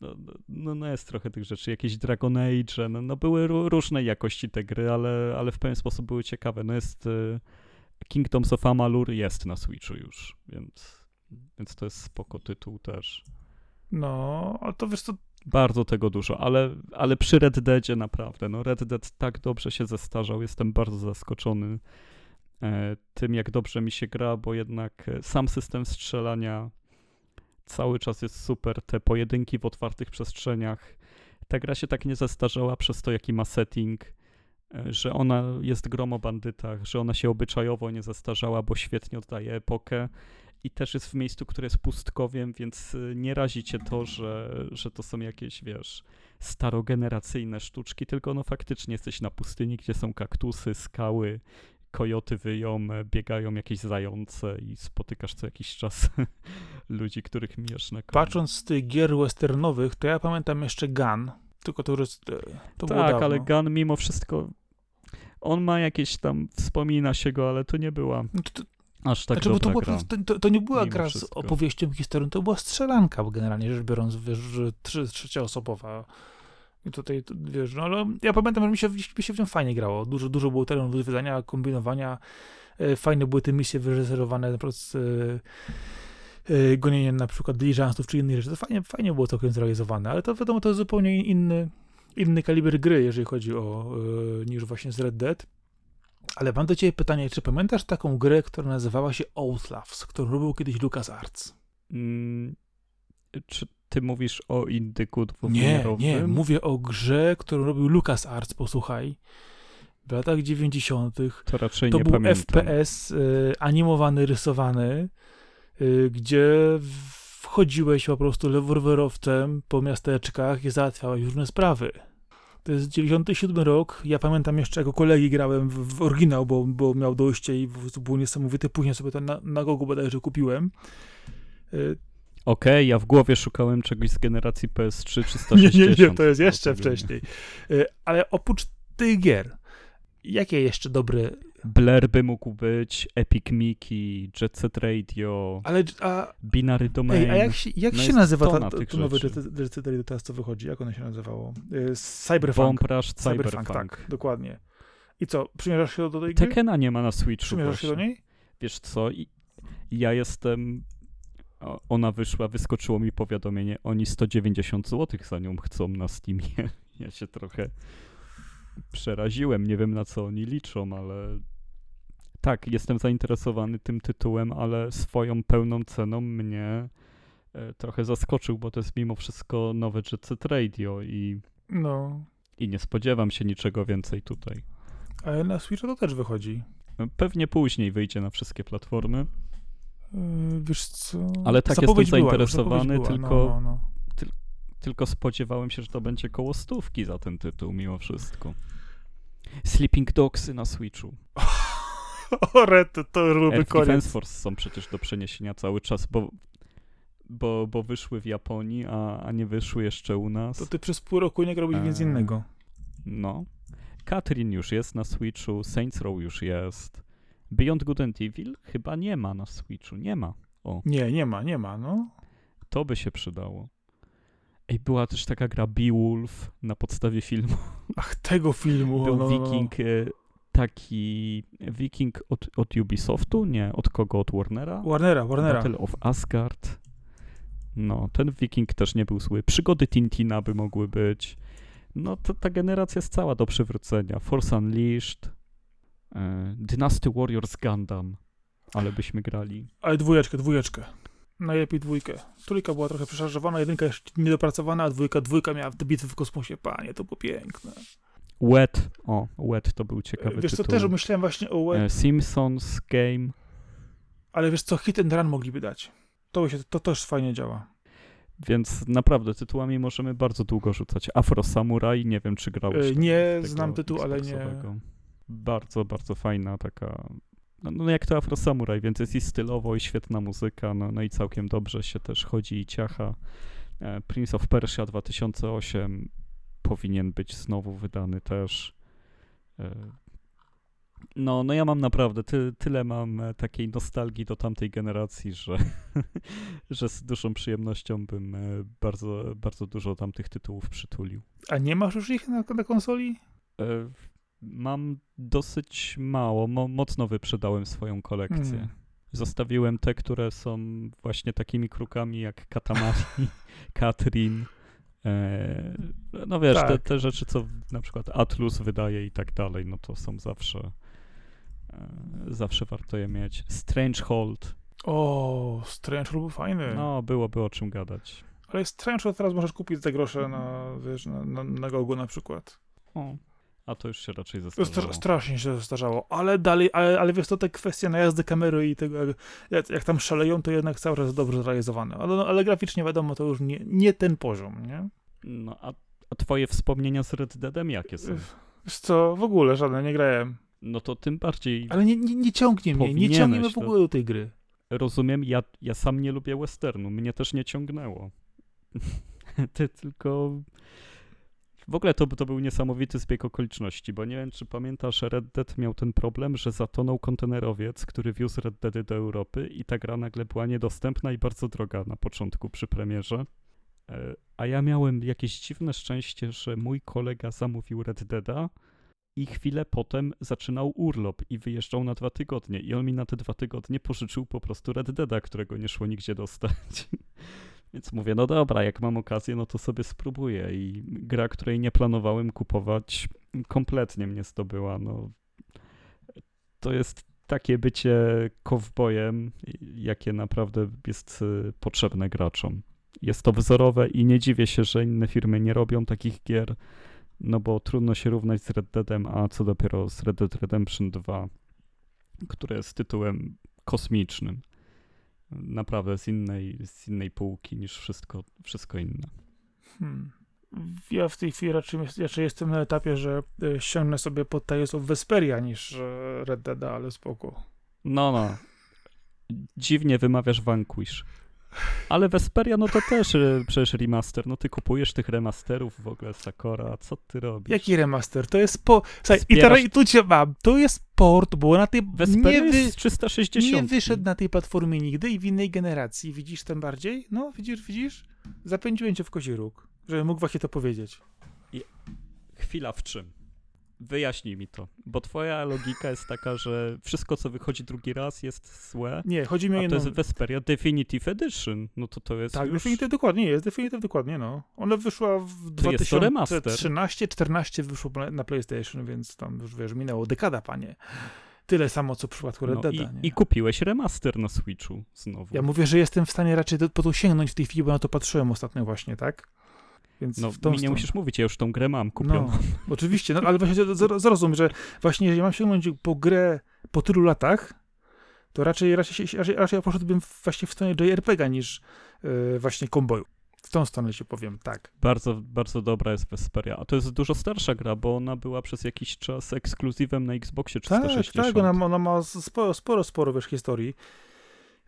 No, no, no, no jest trochę tych rzeczy, jakieś Dragon Age, no, no były ró- różnej jakości te gry, ale, ale w pewien sposób były ciekawe. No jest e, Kingdoms of Amalur jest na Switchu już, więc, więc to jest spoko tytuł też. no, ale to wiesz co, Bardzo tego dużo, ale, ale przy Red Deadzie naprawdę, no Red Dead tak dobrze się zestarzał, jestem bardzo zaskoczony e, tym, jak dobrze mi się gra, bo jednak e, sam system strzelania cały czas jest super, te pojedynki w otwartych przestrzeniach, ta gra się tak nie zestarzała przez to, jaki ma setting, e, że ona jest grom o bandytach, że ona się obyczajowo nie zestarzała, bo świetnie oddaje epokę i też jest w miejscu, które jest pustkowiem, więc y, nie razi cię to, że, że to są jakieś, wiesz, starogeneracyjne sztuczki, tylko no faktycznie jesteś na pustyni, gdzie są kaktusy, skały, kojoty wyją, biegają jakieś zające i spotykasz co jakiś czas ludzi, których mijasz na koniu. patrząc z tych gier westernowych, to ja pamiętam jeszcze Gun, tylko to jest, to Tak, ale Gun mimo wszystko, on ma jakieś tam, wspomina się go, ale to nie była No to, aż tak znaczy, bo to, była, to, to, to nie była Mimo gra z wszystko. opowieścią, historią, to była strzelanka, bo generalnie rzecz biorąc, wiesz, że trzy, trzecioosobowa. I tutaj, wiesz, no ale ja pamiętam, że mi się, mi się w nią fajnie grało. Dużo, dużo było do wyzwania, kombinowania. E, Fajne były te misje wyreżyserowane na przykład z e, e, gonieniem na przykład diligenców czy innych rzeczy. To fajnie, fajnie było całkiem zrealizowane, ale to wiadomo, to jest zupełnie inny, inny kaliber gry, jeżeli chodzi o, e, niż właśnie z Red Dead. Ale mam do ciebie pytanie, czy pamiętasz taką grę, która nazywała się Outlast, którą robił kiedyś LucasArts? Mm, czy ty mówisz o indyku Nie, dwuwymiarowym? nie, mówię o grze, którą robił LucasArts, posłuchaj. W latach 90. To raczej to nie był pamiętam. FPS y, animowany, rysowany, y, gdzie wchodziłeś po prostu leworwerowcem po miasteczkach i załatwiałeś różne sprawy. To jest 97 rok. Ja pamiętam jeszcze jako kolegi grałem w, w oryginał, bo, bo miał dojście i po było niesamowite. Później sobie to na, na Gogu bodajże kupiłem. Y, Okej, ja w głowie szukałem czegoś z generacji PS3 czy Nie, 160. nie, nie, to jest jeszcze Dlatego nie. wcześniej. Y, Ale oprócz tych gier, jakie jeszcze dobre. Blair by mógł być, Epic Mickey, Jet Set Radio, Ale. A, Binary Domain. ej, a jak się, jak No się nazywa ta, tych to nowe rzeczy. Recytary teraz co wychodzi? Jak ono się nazywało? Y, Cyberpunk. Bomb Rush, Cyberpunk, Cyberpunk. tak, dokładnie. I co, przymierzasz się do tej gry? Tekena nie ma na Switchu Przymierzasz się do właśnie. niej? Wiesz co, i ja jestem... Ona wyszła, wyskoczyło mi powiadomienie, oni 190 zł za nią chcą na Steamie. Ja się trochę przeraziłem, nie wiem na co oni liczą, ale tak, jestem zainteresowany tym tytułem, ale swoją pełną ceną mnie e, trochę zaskoczył, bo to jest mimo wszystko nowe Jet Set Radio i, No. i nie spodziewam się niczego więcej tutaj. Ale na Switcha to też wychodzi. Pewnie później wyjdzie na wszystkie platformy. Yy, wiesz co? Ale tak, Zapowiedź jestem zainteresowany, była, tylko- No, no, Tylko spodziewałem się, że to będzie koło stówki za ten tytuł, mimo wszystko. Sleeping Dogsy na Switchu. no. O, byłby Earth koniec. Defense Force są przecież do przeniesienia cały czas, bo, bo, bo wyszły w Japonii, a, a nie wyszły jeszcze u nas. To ty przez pół roku nie robisz nic Eee. innego. No. Catherine już jest na Switchu, Saints Row już jest. Beyond Good and Evil chyba nie ma na Switchu, nie ma. Nie, nie ma, nie ma, no. To by się przydało. Ej, była też taka gra Beowulf na podstawie filmu. Ach, tego filmu. Był no, no, no. Taki Wiking od, od Ubisoftu? Nie, od kogo? Od Warnera? Warnera, Warnera. Battle of Asgard. No, ten Wiking też nie był zły. Przygody Tintina by mogły być. No to ta generacja jest cała do przywrócenia. Force Unleashed, e, Dynasty Warriors Gundam, ale byśmy grali. Ale dwójeczkę, dwójeczkę. Najlepiej dwójkę. Trójka była trochę przeszarżowana, jedynka jeszcze niedopracowana, a dwójka, dwójka miała bitwy w kosmosie. Panie, to było piękne. Wet, o, Wet to był ciekawy Wiesz co, tytuł. też myślałem właśnie o Web, E, Simpsons Game. ale wiesz co, hit and run mogliby dać. To, się, to też fajnie działa. Więc naprawdę tytułami możemy bardzo długo rzucać. Afro Samurai, nie wiem czy grałeś. Tam nie znam tytułu, ale nie. Bardzo, bardzo fajna taka. No, no jak to Afro Samurai, więc jest i stylowo, i świetna muzyka, no, no i całkiem dobrze się też chodzi i ciacha. E, Prince of Persia 2008 powinien być znowu wydany też. E, No, no ja mam naprawdę ty, tyle mam e, takiej nostalgii do tamtej generacji, że, że z dużą przyjemnością bym e, bardzo, bardzo dużo tamtych tytułów przytulił. A nie masz już ich na, na konsoli? Mam dosyć mało, mo, mocno wyprzedałem swoją kolekcję. Hmm. Zostawiłem te, które są właśnie takimi krukami jak Katamari, Katrin. E, no wiesz, te, Tak. te rzeczy, co na przykład Atlus wydaje i tak dalej, no to są zawsze e, zawsze warto je mieć. Strangehold, O, Strange był fajny. no byłoby o czym gadać. Ale Strange teraz możesz kupić za grosze na, wiesz, na, na, na Gogu na przykład. O, a to już się raczej zestarzało. stra- strasznie się zestarzało, ale dalej, ale, ale wiesz, to te kwestie najazdy kamery i tego, jak, jak, tam szaleją, to jednak cały czas dobrze zrealizowane. Ale, no, ale graficznie wiadomo, to już nie, nie ten poziom, nie? No, a, a twoje wspomnienia z Red Deadem jakie są? Wiesz co, w ogóle żadne, nie grałem. No to tym bardziej Ale nie, nie, nie ciągnie mnie, nie Powinieneś, ciągnie mnie w to- ogóle do tej gry. rozumiem, ja, ja sam nie lubię westernu, mnie też nie ciągnęło. Ty tylko... W ogóle to, to był niesamowity zbieg okoliczności, bo nie wiem, czy pamiętasz, Red Dead miał ten problem, że zatonął kontenerowiec, który wiózł Red Deady do Europy i ta gra nagle była niedostępna i bardzo droga na początku przy premierze. E, A ja miałem jakieś dziwne szczęście, że mój kolega zamówił Red Deada i chwilę potem zaczynał urlop i wyjeżdżał na dwa tygodnie. I on mi na te dwa tygodnie pożyczył po prostu Red Deada, którego nie szło nigdzie dostać. Więc mówię, no dobra, jak mam okazję, no to sobie spróbuję. I gra, której nie planowałem kupować, kompletnie mnie zdobyła. No, to jest takie bycie kowbojem, jakie naprawdę jest y, potrzebne graczom. Jest to wzorowe i nie dziwię się, że inne firmy nie robią takich gier, no bo trudno się równać z Red Deadem, a co dopiero z Red Dead Redemption 2, które jest tytułem kosmicznym. Naprawdę z innej, z innej półki niż wszystko, wszystko inne. Hmm. Ja w tej chwili raczej, raczej jestem na etapie, że e, ściągnę sobie pod Tales of Vesperia niż e, Red Dead, ale spoko. No, no. Dziwnie wymawiasz Vanquish. Ale Vesperia, no to też y, przecież remaster. No ty kupujesz tych remasterów w ogóle Sakora, co ty robisz? Jaki remaster? To jest po... Słuchaj, i teraz i tu cię mam. To jest port, bo na tej... Vesperia nie, wy, jest 360. nie wyszedł na tej platformie nigdy i w innej generacji. Widzisz ten bardziej? No, widzisz, widzisz? Zapędziłem cię w kozi róg, żebym mógł właśnie to powiedzieć. Chwila w czym? Wyjaśnij mi to, bo twoja logika jest taka, że wszystko, co wychodzi drugi raz jest złe, Nie, chodzi mi o a to jedną... jest Vesperia Definitive Edition. No to to jest Tak, już... Definitive dokładnie jest, Definitive dokładnie, no. Ona wyszła w To jest to remaster. 2013-14 wyszło na- PlayStation, więc tam już wiesz, minęło dekada, panie. Tyle samo, co w przypadku Red No, Deada, i? I kupiłeś remaster na Switchu znowu. Ja mówię, że jestem w stanie raczej do, po to sięgnąć w tej chwili, bo na to patrzyłem ostatnio właśnie, tak? Więc No w tą mi nie stronę. musisz mówić, ja już tą grę mam kupioną. No, oczywiście, no, ale właśnie zro- zrozum, że właśnie jeżeli mam sięgnąć po grę po tylu latach, to raczej, raczej, raczej, raczej ja poszedłbym właśnie w stronę JRPG niż yy, właśnie komboju. W tą stronę się powiem, tak. Bardzo, bardzo dobra jest Vesperia. A to jest dużo starsza gra, bo ona była przez jakiś czas ekskluzywem na Xboxie Tak, 360. tak, ona, ona ma sporo, sporo, sporo wiesz, historii.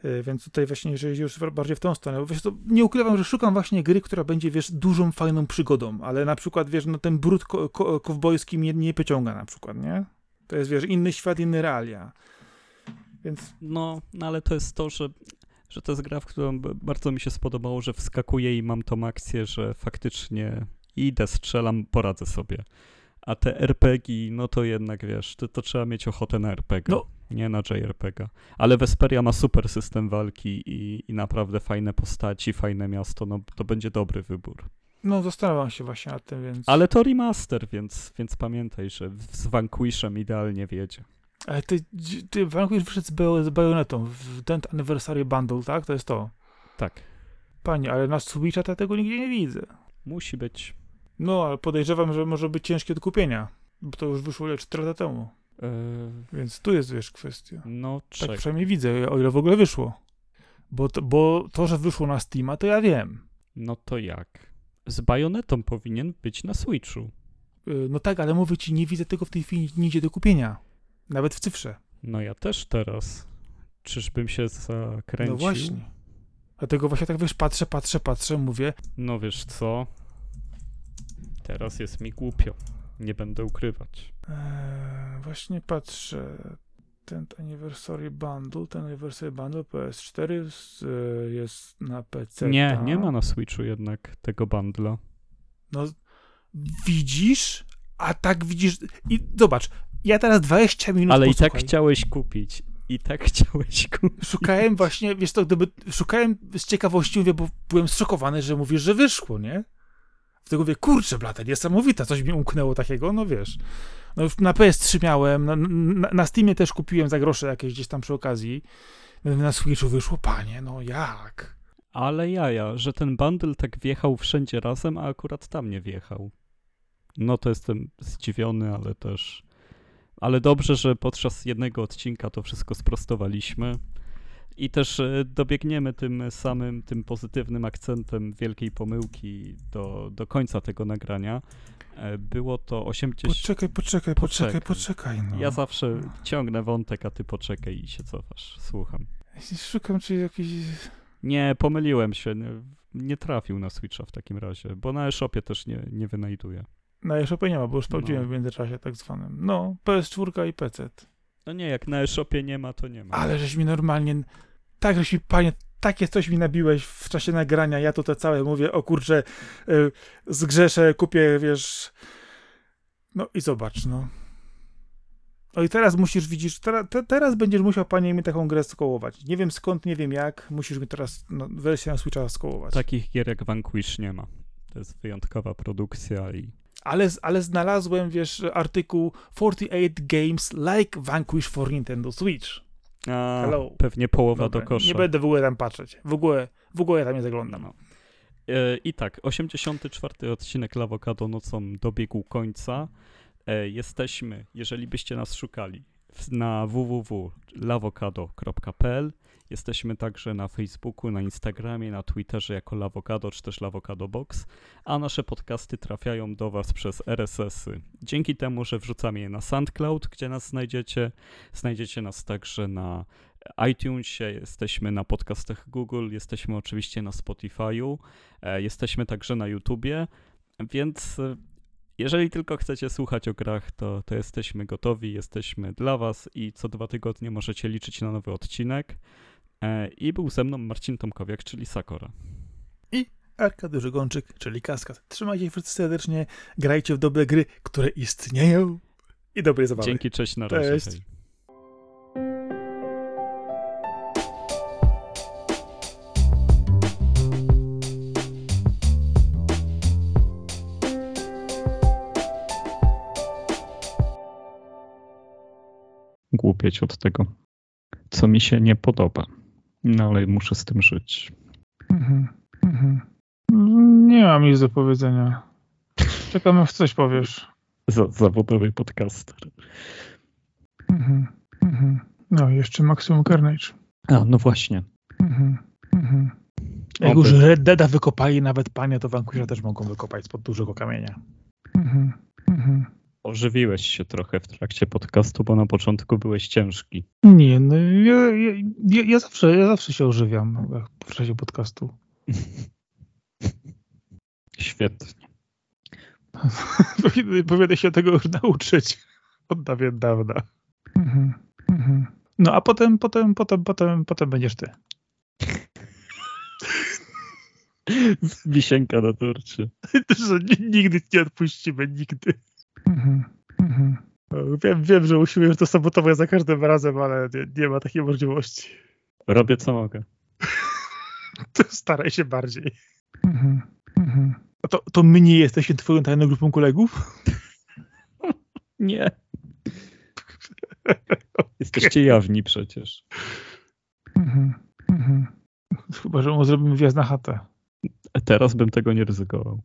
Yy, Więc tutaj właśnie, jeżeli już bardziej w tą stronę, wiesz, to nie ukrywam, że szukam właśnie gry, która będzie, wiesz, dużą, fajną przygodą, ale na przykład, wiesz, no ten brud ko- ko- kowbojski mnie nie pociąga na przykład, nie? To jest, wiesz, inny świat, inne realia. Więc No, no ale to jest to, że, że to jest gra, w którą bardzo mi się spodobało, że wskakuję i mam tą akcję, że faktycznie idę, strzelam, poradzę sobie. A te RPG, no to jednak wiesz, to, to trzeba mieć ochotę na RPG, No. Nie na JRPG. Ale Vesperia ma super system walki i, i naprawdę fajne postaci, fajne miasto, no to będzie dobry wybór. No, zastanawiam się właśnie nad tym, więc... Ale to remaster, więc, więc pamiętaj, że z Vanquishem idealnie wiedzie. Ale ty, ty Vanquish wyszedł z, z Bayonetą w ten Anniversary Bundle, tak? To jest to. Tak, Panie, ale na Switcha to ja tego nigdzie nie widzę. musi być. No, ale podejrzewam, że może być ciężkie do kupienia. Bo to już wyszło ile 4 lata temu. Yy, Więc tu jest, wiesz, kwestia. no, Tak czek. przynajmniej widzę, o ile w ogóle wyszło. Bo to, bo to, że wyszło na Steama, to ja wiem. No to jak? Z bajonetą powinien być na Switchu. Yy, No tak, ale mówię ci, nie widzę tego w tej chwili nigdzie do kupienia. Nawet w cyfrze. No ja też teraz. Czyżbym się zakręcił? No właśnie. Dlatego właśnie tak wiesz, patrzę, patrzę, patrzę, mówię, No wiesz co? Teraz jest mi głupio. Nie będę ukrywać. Eee, właśnie patrzę. Ten Anniversary Bundle, ten Anniversary Bundle PS4 z, e, jest na PC. Nie, nie ma na Switchu jednak tego bundla. No, widzisz? A tak widzisz. I zobacz, ja teraz 20 minut. Ale i tak posłuchaj, chciałeś kupić. I tak chciałeś kupić. Szukałem właśnie, wiesz to, gdyby. Szukałem z ciekawości, mówię, bo byłem zszokowany, że mówisz, że wyszło, nie? Wtedy mówię, kurczę, blata, niesamowita, coś mi umknęło takiego, no wiesz. No na PS3 miałem, na, na, na Steamie też kupiłem za grosze jakieś gdzieś tam przy okazji. Na Switchu wyszło, panie, no jak? Ale jaja, że ten bundle tak wjechał wszędzie razem, a akurat tam nie wjechał. No to jestem zdziwiony, ale też. Ale dobrze, że podczas jednego odcinka to wszystko sprostowaliśmy. I też e, dobiegniemy tym samym, tym pozytywnym akcentem wielkiej pomyłki do, do końca tego nagrania. E, Było to 80. Poczekaj, poczekaj, poczekaj, Poczekaj. poczekaj, no. Ja zawsze ciągnę wątek, a ty poczekaj i się cofasz. Słucham. Szukam, czy jakiś... Nie, pomyliłem się. Nie, nie trafił na Switcha w takim razie, bo na eShopie też nie, nie wynajduje. Na eShopie nie ma, bo już sprawdziłem No. w międzyczasie tak zwanym. No, PS4 i PC. No nie, jak na eShopie nie ma, to nie ma. Ale żeś mi normalnie... Tak, żeś mi, panie, takie coś mi nabiłeś w czasie nagrania, ja to te całe mówię, o kurczę, y, zgrzeszę, kupię, wiesz... No i zobacz, no. No i teraz musisz, widzisz, teraz, te, teraz będziesz musiał, panie, mi taką grę skołować. Nie wiem skąd, nie wiem jak, musisz mi teraz no, wersję na Switcha skołować. Takich gier jak Vanquish nie ma. To jest wyjątkowa produkcja i Ale, ale znalazłem, wiesz, artykuł 48 Games Like Vanquish for Nintendo Switch. A, Hello. pewnie połowa Dobra, do kosza. Nie będę w ogóle tam patrzeć. W ogóle, w ogóle tam nie zaglądam. No. E, I tak, 84 odcinek Lawokado nocą dobiegł końca. E, jesteśmy, jeżeli byście nas szukali, na www.lawokado.pl. Jesteśmy także na Facebooku, na Instagramie, na Twitterze jako Lawokado czy też Lawokado Box, a nasze podcasty trafiają do Was przez RSS-y. Dzięki temu, że wrzucamy je na SoundCloud, gdzie nas znajdziecie, znajdziecie nas także na iTunesie, jesteśmy na podcastach Google, jesteśmy oczywiście na Spotify'u, e, jesteśmy także na YouTubie, więc e, jeżeli tylko chcecie słuchać o grach, to, to jesteśmy gotowi, jesteśmy dla Was i co dwa tygodnie możecie liczyć na nowy odcinek. E, I był ze mną Marcin Tomkowiak, czyli Sakora. Arkady Żegonczyk, czyli Kaskad. Trzymajcie się wszyscy serdecznie, grajcie w dobre gry, które istnieją i dobrej zabawy. Dzięki, cześć, na razie. Cześć. hej. Głupieć od tego, co mi się nie podoba. No ale muszę z tym żyć. Mhm, mhm. Nie mam nic do powiedzenia. Czekam, aż coś powiesz. Za, zawodowy podcaster. Mhm, mhm. No, jeszcze Maximum Carnage. A, no właśnie. Mhm, mhm. Jak już Red Deada wykopali, nawet panie, to Vanquisha też mogą wykopać spod dużego kamienia. Mhm, mhm. Ożywiłeś się trochę w trakcie podcastu, bo na początku byłeś ciężki. Nie, no ja, ja, ja, zawsze, ja zawsze się ożywiam w czasie podcastu. Świetnie. Powinien- Powinien się tego już nauczyć od dawien dawna. Mhm, mhm. No a potem, potem, potem, potem, potem będziesz ty. Wisienka na torcie. Że ni- nigdy nie odpuścimy, nigdy. Mhm, mhm. Wiem, wiem, że usiłujesz to sabotować za każdym razem, ale nie, nie ma takiej możliwości. Robię co mogę. To staraj się bardziej. Mhm, mhm. A to, to my nie jesteśmy twoją tajną grupą kolegów? Nie. Jesteście jawni przecież. Mhm, mhm. Chyba, że mu zrobimy wjazd na chatę. Teraz bym tego nie ryzykował.